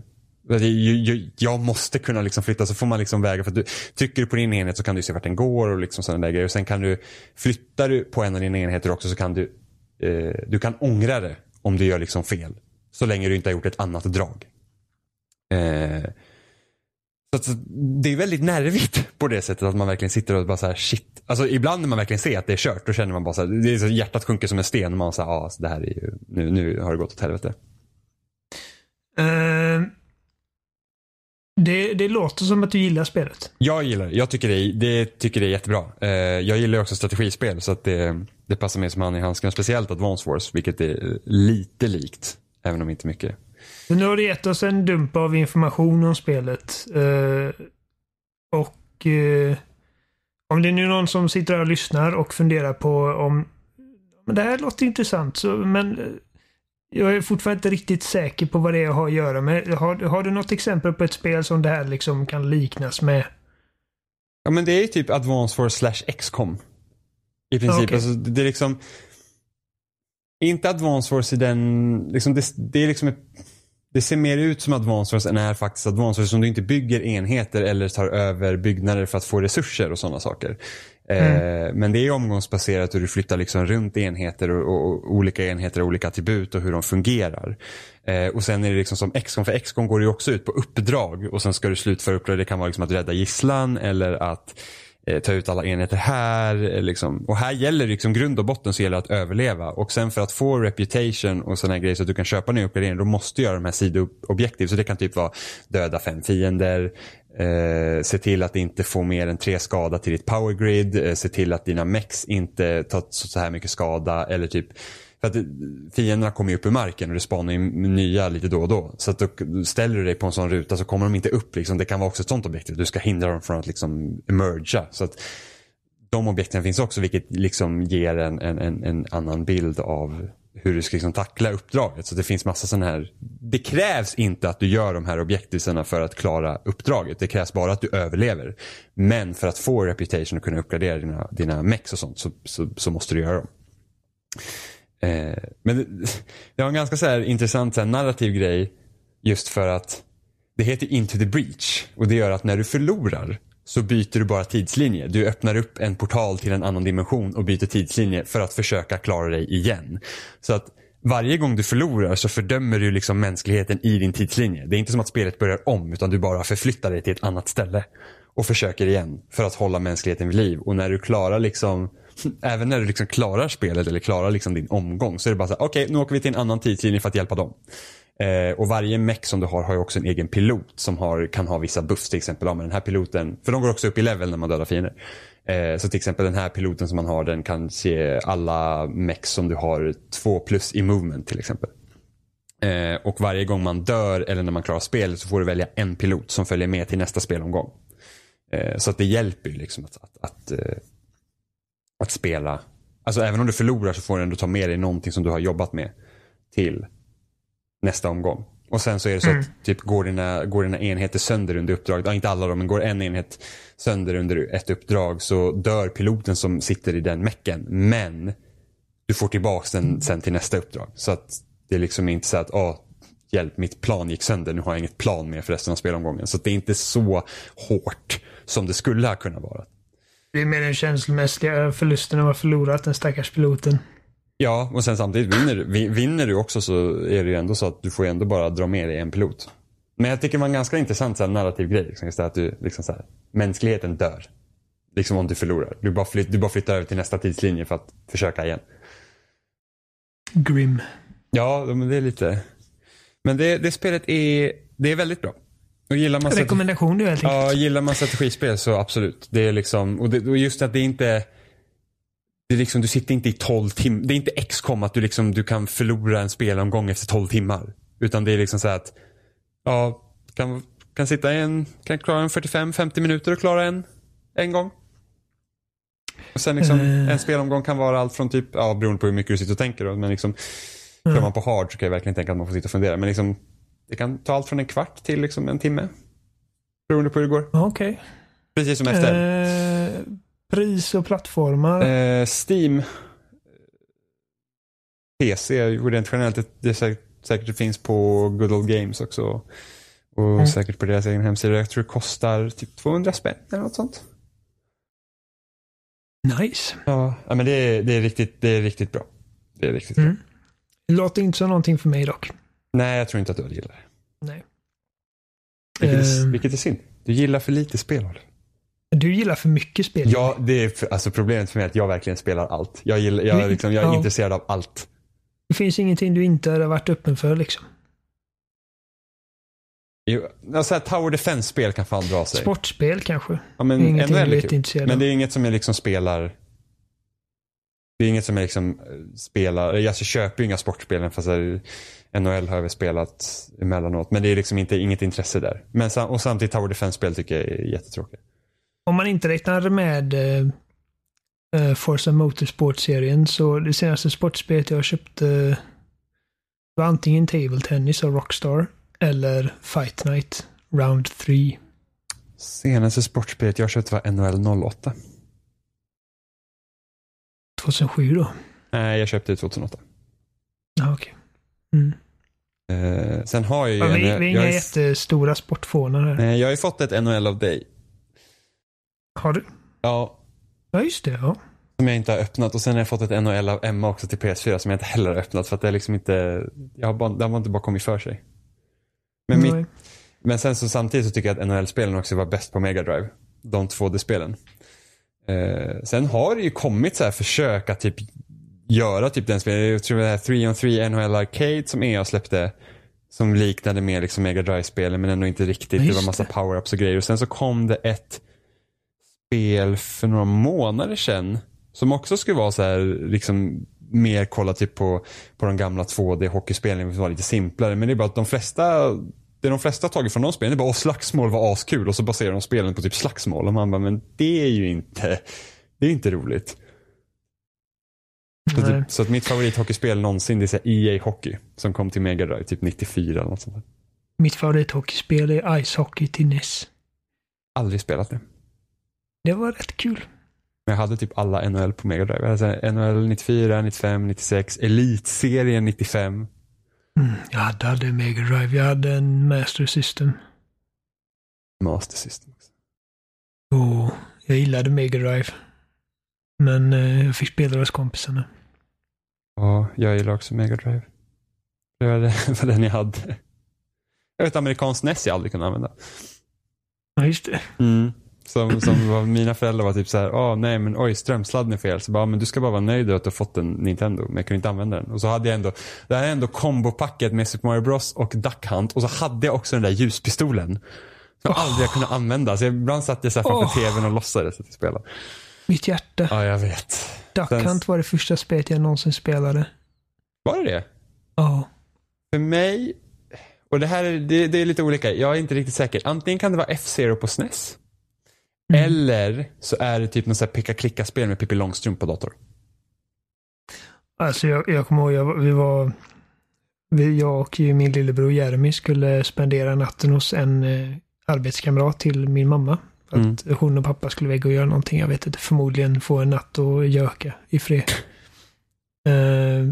Jag, jag måste kunna liksom flytta så får man liksom väga för att du trycker du på din enhet så kan du se vart den går och liksom sådana där grejer. Och sen kan du, flyttar du på en av dina enheter också så kan du, eh, du kan ångra det om du gör liksom fel. Så länge du inte har gjort ett annat drag. Eh, så det är väldigt nervigt på det sättet att man verkligen sitter och bara så här shit. Alltså ibland när man verkligen ser att det är kört då känner man bara så här, det är så hjärtat sjunker som en sten. Och man säger ja alltså, det här är ju, nu, nu har det gått åt helvete. Uh, det, det låter som att du gillar spelet. Jag gillar. Jag tycker det, det, tycker det är jättebra. Uh, jag gillar också strategispel så att det, det passar mig som hand i handsken. Speciellt Advance Wars vilket är lite likt. Även om inte mycket. Men nu har du gett oss en dump av information om spelet. Uh, och uh, om det är nu någon som sitter och lyssnar och funderar på om men det här låter intressant, så, men uh, jag är fortfarande inte riktigt säker på vad det är jag har att göra med. Har, har du något exempel på ett spel som det här liksom kan liknas med? Ja men det är ju typ Advance Force slash XCOM. I princip. Okay. Alltså, det är liksom inte Advance Force i den, liksom det, det är liksom ett det ser mer ut som Advance Wars än är faktiskt Advance Wars som du inte bygger enheter eller tar över byggnader för att få resurser och sådana saker. Eh, mm. Eh, men det är omgångsbaserat och du flyttar liksom runt enheter och, och, och olika enheter och olika attribut och hur de fungerar. Eh, och sen är det liksom som XCOM, för XCOM går ju också ut på uppdrag och sen ska du slutföra uppdrag. Det kan vara liksom att rädda gisslan eller att Eh, ta ut alla enheter här. Eh, liksom. Och här gäller liksom grund och botten så gäller det att överleva. Och sen för att få reputation och sådana grejer så att du kan köpa nya uppgraderingar då måste du göra de här sidoobjektiv. Så det kan typ vara döda fem fiender, Eh, se till att inte få mer än tre skada till ditt powergrid. Eh, se till att dina mex inte tar så här mycket skada. Eller typ för att fienderna kommer ju upp ur marken och det spanar ju nya lite då och då. Så att du ställer du dig på en sån ruta så kommer de inte upp. Liksom. Det kan vara också ett sånt objekt. Du ska hindra dem från att liksom emerga. Så att de objekten finns också vilket liksom ger en, en, en, en annan bild av hur du ska liksom tackla uppdraget. Så det finns massa sådana här. Det krävs inte att du gör de här objektiserna för att klara uppdraget. Det krävs bara att du överlever. Men för att få reputation och kunna uppgradera dina, dina mex och sånt så, så, så måste du göra dem. Eh, men det, det har en ganska så här intressant så här narrativ grej just för att det heter Into the Breach och det gör att när du förlorar så byter du bara tidslinje. Du öppnar upp en portal till en annan dimension och byter tidslinje för att försöka klara dig igen. Så att varje gång du förlorar så fördömer du liksom mänskligheten i din tidslinje. Det är inte som att spelet börjar om utan du bara förflyttar dig till ett annat ställe och försöker igen för att hålla mänskligheten vid liv. Och när du klarar liksom även när du liksom klarar spelet eller klarar liksom din omgång så är det bara så okej okay, nu åker vi till en annan tidslinje för att hjälpa dem. Eh, och varje mech som du har har ju också en egen pilot som har, kan ha vissa buffs till exempel. Ja, men den här piloten, för de går också upp i level när man dödar fiender. Eh, så till exempel den här piloten som man har den kan se alla mech som du har två plus i movement till exempel. Eh, och varje gång man dör eller när man klarar spelet så får du välja en pilot som följer med till nästa spelomgång. Eh, så att det hjälper ju liksom att, att, att, eh, att spela. Alltså även om du förlorar så får du ändå ta med dig någonting som du har jobbat med till nästa omgång. Och sen så är det så mm. att typ går dina, går dina enheter sönder under uppdraget, ja, inte alla då, men går en enhet sönder under ett uppdrag så dör piloten som sitter i den mecken. Men du får tillbaka den sen till nästa uppdrag. Så att det är liksom inte så att, åh, hjälp mitt plan gick sönder, nu har jag inget plan med för resten av spelomgången. Så det är inte så hårt som det skulle ha kunnat vara. Det är mer den känslomässiga förlusten av att ha förlorat den stackars piloten. Ja, och sen samtidigt vinner, vinner du också så är det ju ändå så att du får ju ändå bara dra med dig en pilot. Men jag tycker det var en ganska intressant så här, narrativ grej. Liksom, att du, liksom, så här, mänskligheten dör. Liksom om du förlorar. Du bara, flytt, du bara flyttar över till nästa tidslinje för att försöka igen. Grim. Ja, men det är lite... Men det, det spelet är, det är väldigt bra. Och gillar man Rekommendation du helt enkelt. Ja, gillar man strategispel så absolut. Det är liksom, och, det, och just att det inte det är liksom, du sitter inte i 12 timmar. Det är inte XCOM att du, liksom, du kan förlora en spelomgång efter 12 timmar. Utan det är liksom så att, ja, kan, kan sitta en, kan klara en 45-50 minuter och klara en, en gång. Och sen liksom, uh. en spelomgång kan vara allt från typ, ja beroende på hur mycket du sitter och tänker då, men liksom, uh. kör man på hard så kan jag verkligen tänka att man får sitta och fundera. Men liksom, det kan ta allt från en kvart till liksom en timme. Beroende på hur det går. Okej. Okay. Precis som efter. Eh, pris och plattformar. Eh, Steam. PC, rent generellt, det, säkert, säkert det finns på Good Old Games också. Och Mm. säkert på deras egen hemsida. Jag tror det kostar typ 200 spänn eller något sånt. Nice. Ja, men det är, det, är riktigt, det är riktigt bra. Det är riktigt bra. Mm. Det låter inte som någonting för mig dock. Nej, jag tror inte att du hade gillat det. Nej. Vilket, är, Ehm. vilket är synd. Du gillar för lite spel. Oliver. Du gillar för mycket spel. Ja, det är för, alltså problemet för mig är att jag verkligen spelar allt. Jag, gillar, jag, är liksom, jag är ja. intresserad av allt. Det finns ingenting du inte har varit öppen för liksom. Jo, Alltså här, Tower Defense-spel kan fan dra sig. Sportspel kanske. Ja, men ingenting du är är kul. intresserad Men det är inget som jag liksom spelar. Det är inget som jag liksom eh, spelar. Jag köper ju inga sportspel fast jag- NHL har väl spelat emellanåt. Men det är liksom inte, inget intresse där. Men och samtidigt Tower Defense-spel tycker jag är jättetråkigt. Om man inte räknar med eh, eh, Forza Motorsport-serien så det senaste sportspelet jag köpte var antingen Table Tennis av Rockstar eller Fight Night Round 3. Senaste sportspelet jag köpte var NHL 08. 2007 då. Nej, jag köpte det 2008. Ja, okej. Mm. Eh, sen har jag ju... Ja, vi, en- vi är jag, inga ju- jättestora sportfånar här. Nej, jag har ju fått ett NHL av dig. Har du? Ja, Ja, just det. Ja. som jag inte har öppnat. Och sen har jag fått ett NHL av Emma också till PS4 som jag inte heller har öppnat. För att det är liksom inte... Jag har bara, det har inte bara kommit för sig. Men, mitt, men sen så samtidigt så tycker jag att NHL-spelen också var bäst på Mega Drive. De två D-spelen. Eh, sen har det ju kommit så här försök att typ göra typ den spelen. Jag tror det här 3 on 3 NHL Arcade som EA släppte. Som liknade mer liksom Mega Drive-spelen men ändå inte riktigt. Det var massa power-ups och grejer. Och sen så kom det ett spel för några månader sedan. Som också skulle vara så här liksom mer kolla typ på, på de gamla 2D hockeyspelen som var lite simplare. Men det är bara att de flesta det de flesta tagit från de spelen det är bara att slagsmål var askul och så baserar de spelen på typ slagsmål. Och man bara, men det är ju inte, det är inte roligt. Så, typ, så att mitt favorithockeyspel någonsin det är EA Hockey. Som kom till Mega Drive typ 94 eller något sånt där. Mitt favorithockeyspel är Ice Hockey till NES. Aldrig spelat det. Det var rätt kul. Men jag hade typ alla NHL på Mega Drive. Jag hade så här NHL 94, 95, 96, Elitserien 95. Mm, jag hade aldrig Mega Drive. Jag hade en Master System. Master System också. Och jag gillade Mega Drive. Men eh, jag fick spela hos kompisarna. Ja, jag gillar också Mega Drive. Det var, den jag hade. Jag vet amerikansk NES jag aldrig kunde använda. Ja, just det. Som, som var, mina föräldrar var typ så här, åh nej men oj strömsladden är fel. Så bara, men du ska bara vara nöjd att du har fått en Nintendo. Men jag kunde inte använda den. Och så hade jag ändå, det här är ändå kombopacket med Super Mario Bros och Duck Hunt. Och så hade jag också den där ljuspistolen. Som aldrig jag kunde använda. Så jag, ibland satt jag så här framför Åh. tvn och låtsades att jag spelade. Mitt hjärta. Ja, jag vet. Duck den- Hunt var det första spelet jag någonsin spelade. Var det det? Ja. För mig, och det här är, det, det är lite olika. Jag är inte riktigt säker. Antingen kan det vara F-Zero på SNES. Mm. Eller så är det typ något så här picka-klicka-spel med Pippi Långstrump på dator. Alltså jag, jag kommer ihåg, jag, vi var... Vi, jag och min lillebror Jeremy skulle spendera natten hos en eh, arbetskamrat till min mamma. För Mm. att hon och pappa skulle iväg och göra någonting. Jag vet inte, förmodligen få en natt och göka i fred. Eh,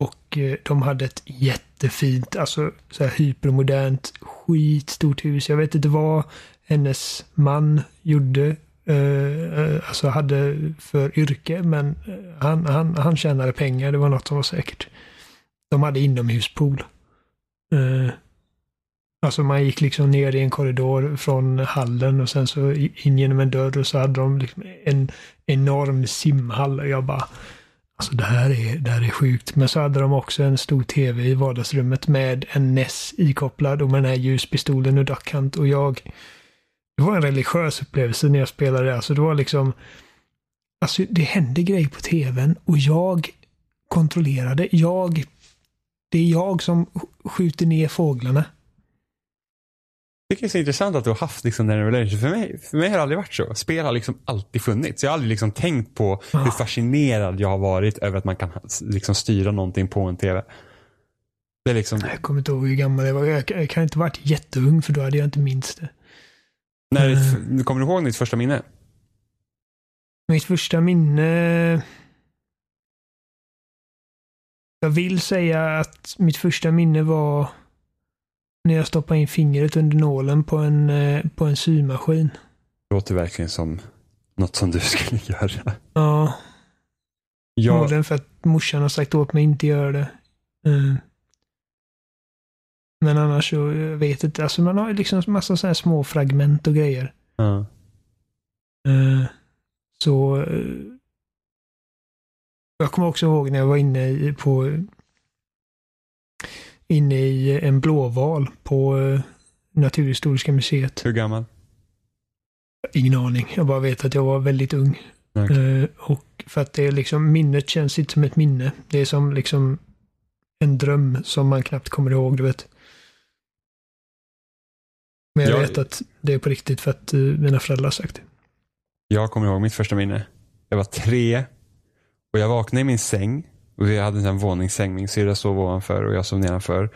och eh, de hade ett jättefint, alltså så här hypermodernt, skitstort hus. Jag vet inte vad hennes man gjorde, eh, alltså hade för yrke, men han, han, han tjänade pengar, det var något som var säkert. De hade inomhuspool. Eh, alltså man gick liksom ner i en korridor från hallen och sen så in genom en dörr och så hade de liksom en enorm simhall och jag bara Alltså det här, är, det här är sjukt. Men så hade de också en stor tv i vardagsrummet med en NES ikopplad och med den här ljuspistolen och Duck Hunt och jag. Det var en religiös upplevelse när jag spelade det. Alltså det var liksom Alltså det hände grejer på tvn och jag kontrollerade. Jag Det är jag som skjuter ner fåglarna. Tycker det är så intressant att du har haft liksom den relation. För mig, för mig har det aldrig varit så. Spel har liksom alltid funnits. Jag har aldrig liksom tänkt på Ah. hur fascinerad jag har varit över att man kan liksom styra någonting på en tv. Det är liksom, Jag kommer inte ihåg hur gammal jag var. Jag kan inte ha varit jätteung för då hade jag inte minst det. När, mm. Kommer du ihåg ditt första minne? Mitt första minne... Jag vill säga att mitt första minne var när jag stoppade in fingret under nålen på en, eh, på en symaskin. Det låter verkligen som något som du skulle göra. Ja. Förmodligen för att morsan har sagt åt mig inte göra det. Mm. Men annars så, jag vet inte. Alltså man har liksom massa så här små fragment och grejer. Ja. Uh, så jag kommer också ihåg när jag var inne på inne i en blåval på uh, Naturhistoriska museet. Hur gammal? Ingen aning. Jag bara vet att jag var väldigt ung. Okay. och för att det är liksom, minnet känns inte som ett minne. Det är som liksom en dröm som man knappt kommer ihåg, du vet. Men jag, jag vet att det är på riktigt för att mina föräldrar har sagt det. Jag kommer ihåg mitt första minne. Jag var tre och jag vaknade i min säng. Jag hade en våningssäng. Min syrra sov ovanför och jag sov nedanför.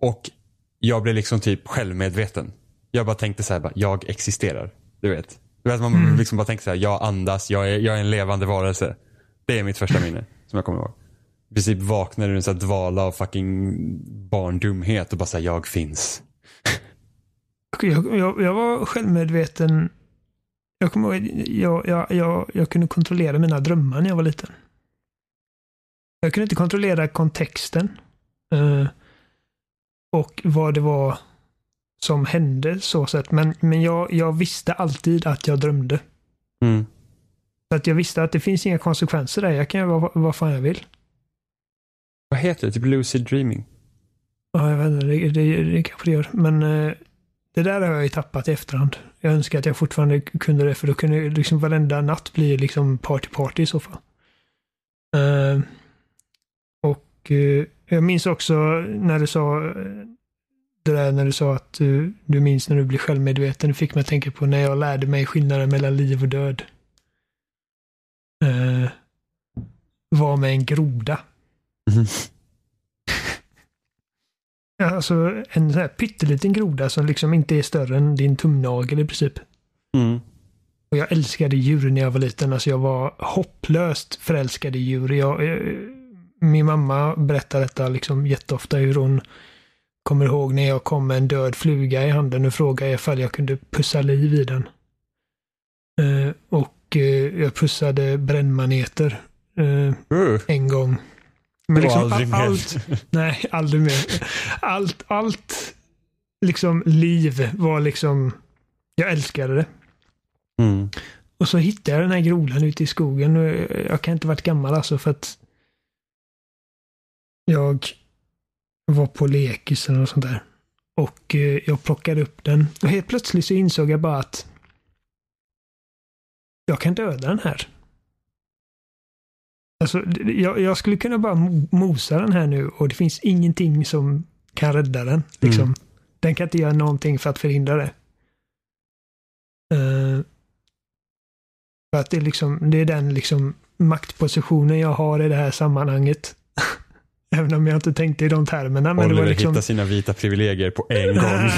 Och jag blev liksom typ självmedveten. Jag bara tänkte så här, bara, jag existerar. Du vet. Du vet man mm. liksom bara tänker så här, jag andas, jag är, jag är en levande varelse. Det är mitt första minne som jag kommer ihåg. I princip vaknade ur en sån dvala av fucking barndumhet och bara säga jag finns. Jag, jag, jag, var självmedveten. Jag kommer ihåg, jag, jag, jag, jag kunde kontrollera mina drömmar när jag var liten. Jag kunde inte kontrollera kontexten. Uh, och vad det var som hände så sett. Men, men jag, jag visste alltid att jag drömde. Mm. Så att jag visste att det finns inga konsekvenser där. Jag kan göra vad, vad fan jag vill. Vad heter det? Typ lucid dreaming? Ja, jag vet inte. Det, det, det kanske det gör. Men uh, det där har jag ju tappat i efterhand. Jag önskar att jag fortfarande kunde det för då kunde liksom varenda natt bli liksom party-party i så fall. Uh, och uh, jag minns också när du sa det där när du sa att du, du minns när du blir självmedveten. Det fick mig att tänka på när jag lärde mig skillnaden mellan liv och död. Uh, var med en groda. Mm. Alltså en sån här pytteliten groda som liksom inte är större än din tumnagel i princip. Mm. Och jag älskade djur när jag var liten. Alltså jag var hopplöst förälskad i djur. Jag, jag, min mamma berättar detta liksom jätteofta hur hon kommer ihåg när jag kom med en död fluga i handen och frågade ifall jag kunde pussa liv i den. Uh, och uh, jag pussade brännmaneter uh, uh. en gång. Men liksom, aldrig mer. Allt, nej, aldrig mer. Allt, allt liksom liv var liksom, jag älskade det. Mm. Och så hittade jag den här grodan ute i skogen. Jag kan inte varit gammal alltså för att jag var på lekisen och sånt där. Och eh, jag plockade upp den. Och helt plötsligt så insåg jag bara att jag kan döda den här. Alltså, jag, jag, skulle kunna bara mosa den här nu och det finns ingenting som kan rädda den. Liksom. Mm. Den kan inte göra någonting för att förhindra det. Uh, för att det är, liksom, det är den liksom maktpositionen jag har i det här sammanhanget. Även om jag inte tänkte i de termerna. Men Oliver det var liksom... hittar sina vita privilegier på en gång.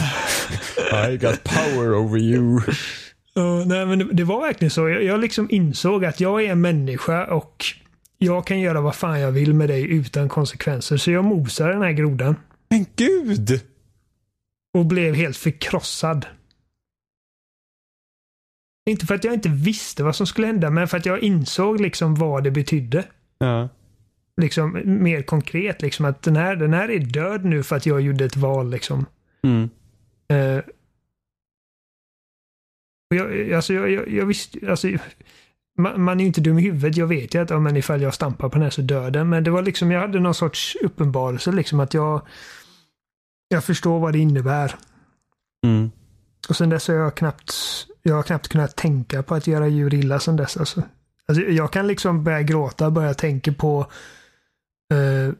I got power over you. Uh, nej, men det, det, var verkligen så. Jag, jag liksom insåg att jag är en människa och jag kan göra vad fan jag vill med dig utan konsekvenser. Så jag mosade den här grodan. Men gud! Och blev helt förkrossad. Inte för att jag inte visste vad som skulle hända, men för att jag insåg liksom vad det betydde. Ja. Liksom mer konkret, liksom att den här, den här är död nu för att jag gjorde ett val liksom. Mm. Uh, jag, alltså, jag, jag, jag visste, alltså, man, man, är ju inte dum i huvudet. Jag vet ju att ja, men ifall jag stampar på den här så dör den. Men det var liksom, jag hade någon sorts uppenbarelse liksom att jag jag förstår vad det innebär. Mm. Och sen dess har jag knappt, jag har knappt kunnat tänka på att göra djur illa sen dess. Alltså. Alltså, jag kan liksom börja gråta, börja tänka på uh,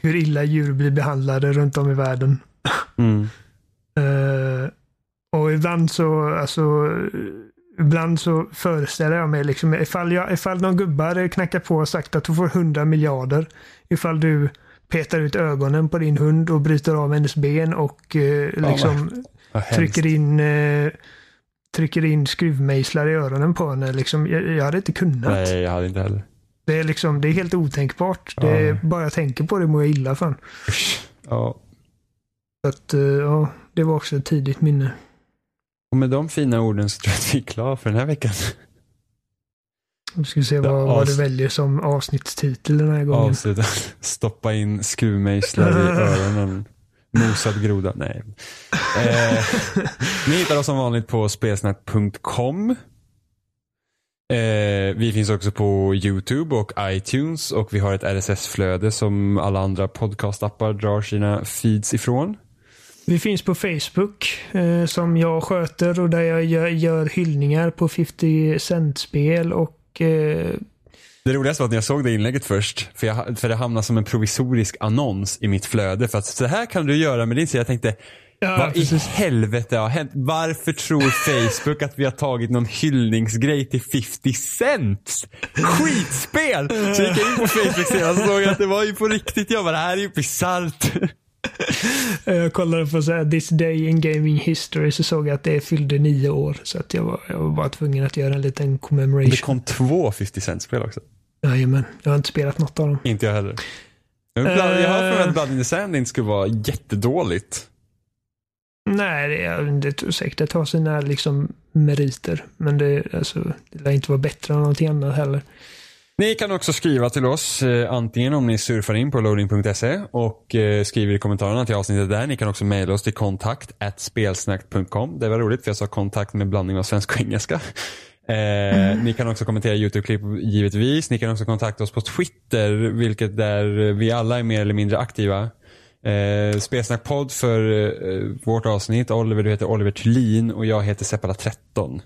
hur illa djur blir behandlade runt om i världen. Mm. uh, och ibland så, alltså, ibland så föreställer jag mig liksom ifall, jag, ifall någon gubbar knackar på och sagt att du får 100 miljarder. Ifall du petar ut ögonen på din hund och bryter av hennes ben och eh, liksom trycker in eh, trycker in skruvmejslar i öronen på henne. Liksom, jag, jag hade inte kunnat. Nej, jag hade inte heller. Det är, liksom, det är helt otänkbart. Det är, Ja. bara jag tänker på det mår jag illa för. Ja. Så att, eh, ja, det var också ett tidigt minne. Och med de fina orden så tror jag att vi är klara för den här veckan. Vi ska se vad, Ja, vad du väljer som avsnittstitel den här gången. Avsluta. Stoppa in skruvmejslar i öronen. Mosad groda. Nej. Eh, ni hittar oss som vanligt på spelsnack.com. Eh, vi finns också på YouTube och iTunes och vi har ett RSS-flöde som alla andra podcastappar drar sina feeds ifrån. Vi finns på Facebook eh, som jag sköter och där jag gör, gör hyllningar på 50 cent-spel och eh, Det roligaste var att när jag såg det inlägget först, för, jag, för det hamnade som en provisorisk annons i mitt flöde. För att så här kan du göra med din sida. Jag tänkte, Ja, vad i precis. helvete har hänt? Varför tror Facebook att vi har tagit någon hyllningsgrej till 50 cents? Skitspel! Så gick jag in på Facebook-sidan och såg att det var ju på riktigt. Jag bara, det här är ju bisarrt. jag kollade på så här, This Day in Gaming History så såg jag att det fyllde nio år. Så att jag var, jag var bara tvungen att göra en liten Det commemoration. kom två 50 cent-spel också. Jajamän, jag har inte spelat något av dem. Inte jag heller. Jag har har för mig Eh. att Blood in the Sand inte skulle vara jättedåligt. Nej, det, är- det säkert det tar sina liksom meriter. Men det, alltså, det lär inte vara bättre än någonting annat heller. Ni kan också skriva till oss eh, antingen om ni surfar in på loading.se och eh, skriver i kommentarerna till avsnittet där. Ni kan också mejla oss till kontakt spelsnack.com. Det var roligt för jag sa kontakt med blandning av svenska och engelska. Eh, Ni kan också kommentera YouTube-klipp givetvis. Ni kan också kontakta oss på Twitter, vilket där vi alla är mer eller mindre aktiva. Eh, Spelsnackpodd för eh, vårt avsnitt. Oliver, du heter Oliver Thulin och jag heter Seppala13.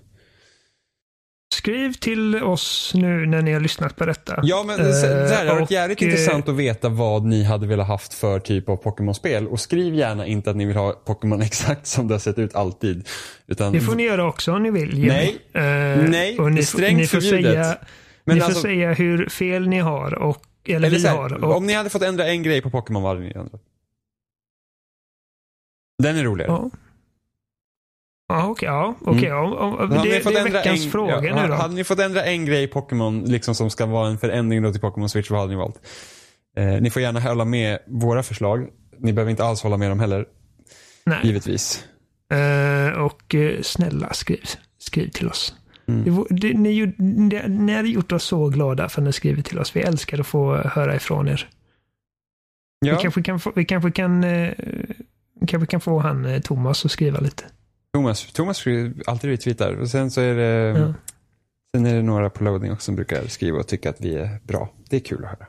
Skriv till oss nu när ni har lyssnat på detta. Ja, men så här, det hade varit och, jävligt eh, intressant att veta vad ni hade velat haft för typ av Pokémon-spel. Och skriv gärna inte att ni vill ha Pokémon exakt som det har sett ut alltid. Utan, Det får ni göra också om ni vill. Jimmy. Nej. Eh, Nej, och det ni, strängt ni får förbjudet. Säga, Men ni alltså- får säga hur fel ni har. Och, eller, eller vi så har. här, Och, om ni hade fått ändra en grej på Pokémon, vad hade ni ändrat? Den är roligare. ja. Ja, okej. Ja, okej, ja. Men hade det, det är veckans en, fråga ja, nu då. Hade ni fått ändra en grej i Pokémon liksom som ska vara en förändring då till Pokémon Switch, vad hade ni valt? Eh, ni får gärna hålla med våra förslag. Ni behöver inte alls hålla med dem heller, Nej. givetvis. Eh, och eh, snälla skriv, skriv till oss. Mm. Det, det, ni, det, ni hade gjort oss så glada för att ni skriver till oss. Vi älskar att få höra ifrån er. Ja. Vi kanske kan vi kanske kan, eh, kanske kan få han eh, Thomas att skriva lite. Thomas, Thomas skriver alltid retweetar. Och sen så är det, Ja. sen är det några på loading också som brukar skriva och tycka att vi är bra. Det är kul att höra.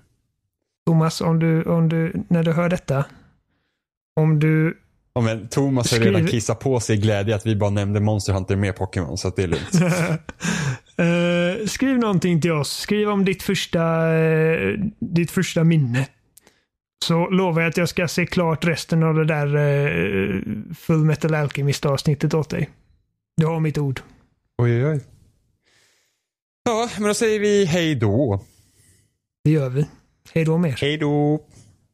Thomas, om du, om du, när du hör detta, om du Ja, men Thomas har redan kissat på sig glädje att vi bara nämnde Monster Hunter med Pokémon, så att det är lugnt. Eh, skriv någonting till oss. Skriv om ditt första, eh, ditt första minne. Så lovar jag att jag ska se klart resten av det där uh, Full Metal Alchemist avsnittet åt dig. Du har mitt ord. oj, oj, oj. Ja, men då säger vi hej då. Det gör vi. Hej då med er. Hej då.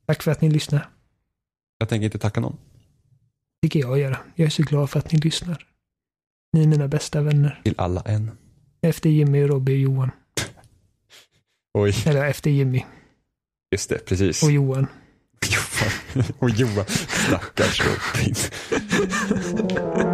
Tack för att ni lyssnar. Jag tänker inte tacka någon. tycker jag göra. Jag är så glad för att ni lyssnar. Ni är mina bästa vänner. Till alla en. Efter Jimmy, Robbie och Johan. Oj, Eller efter Jimmy just det, precis. och Johan. Johan. Och Johan. Stackars Robin.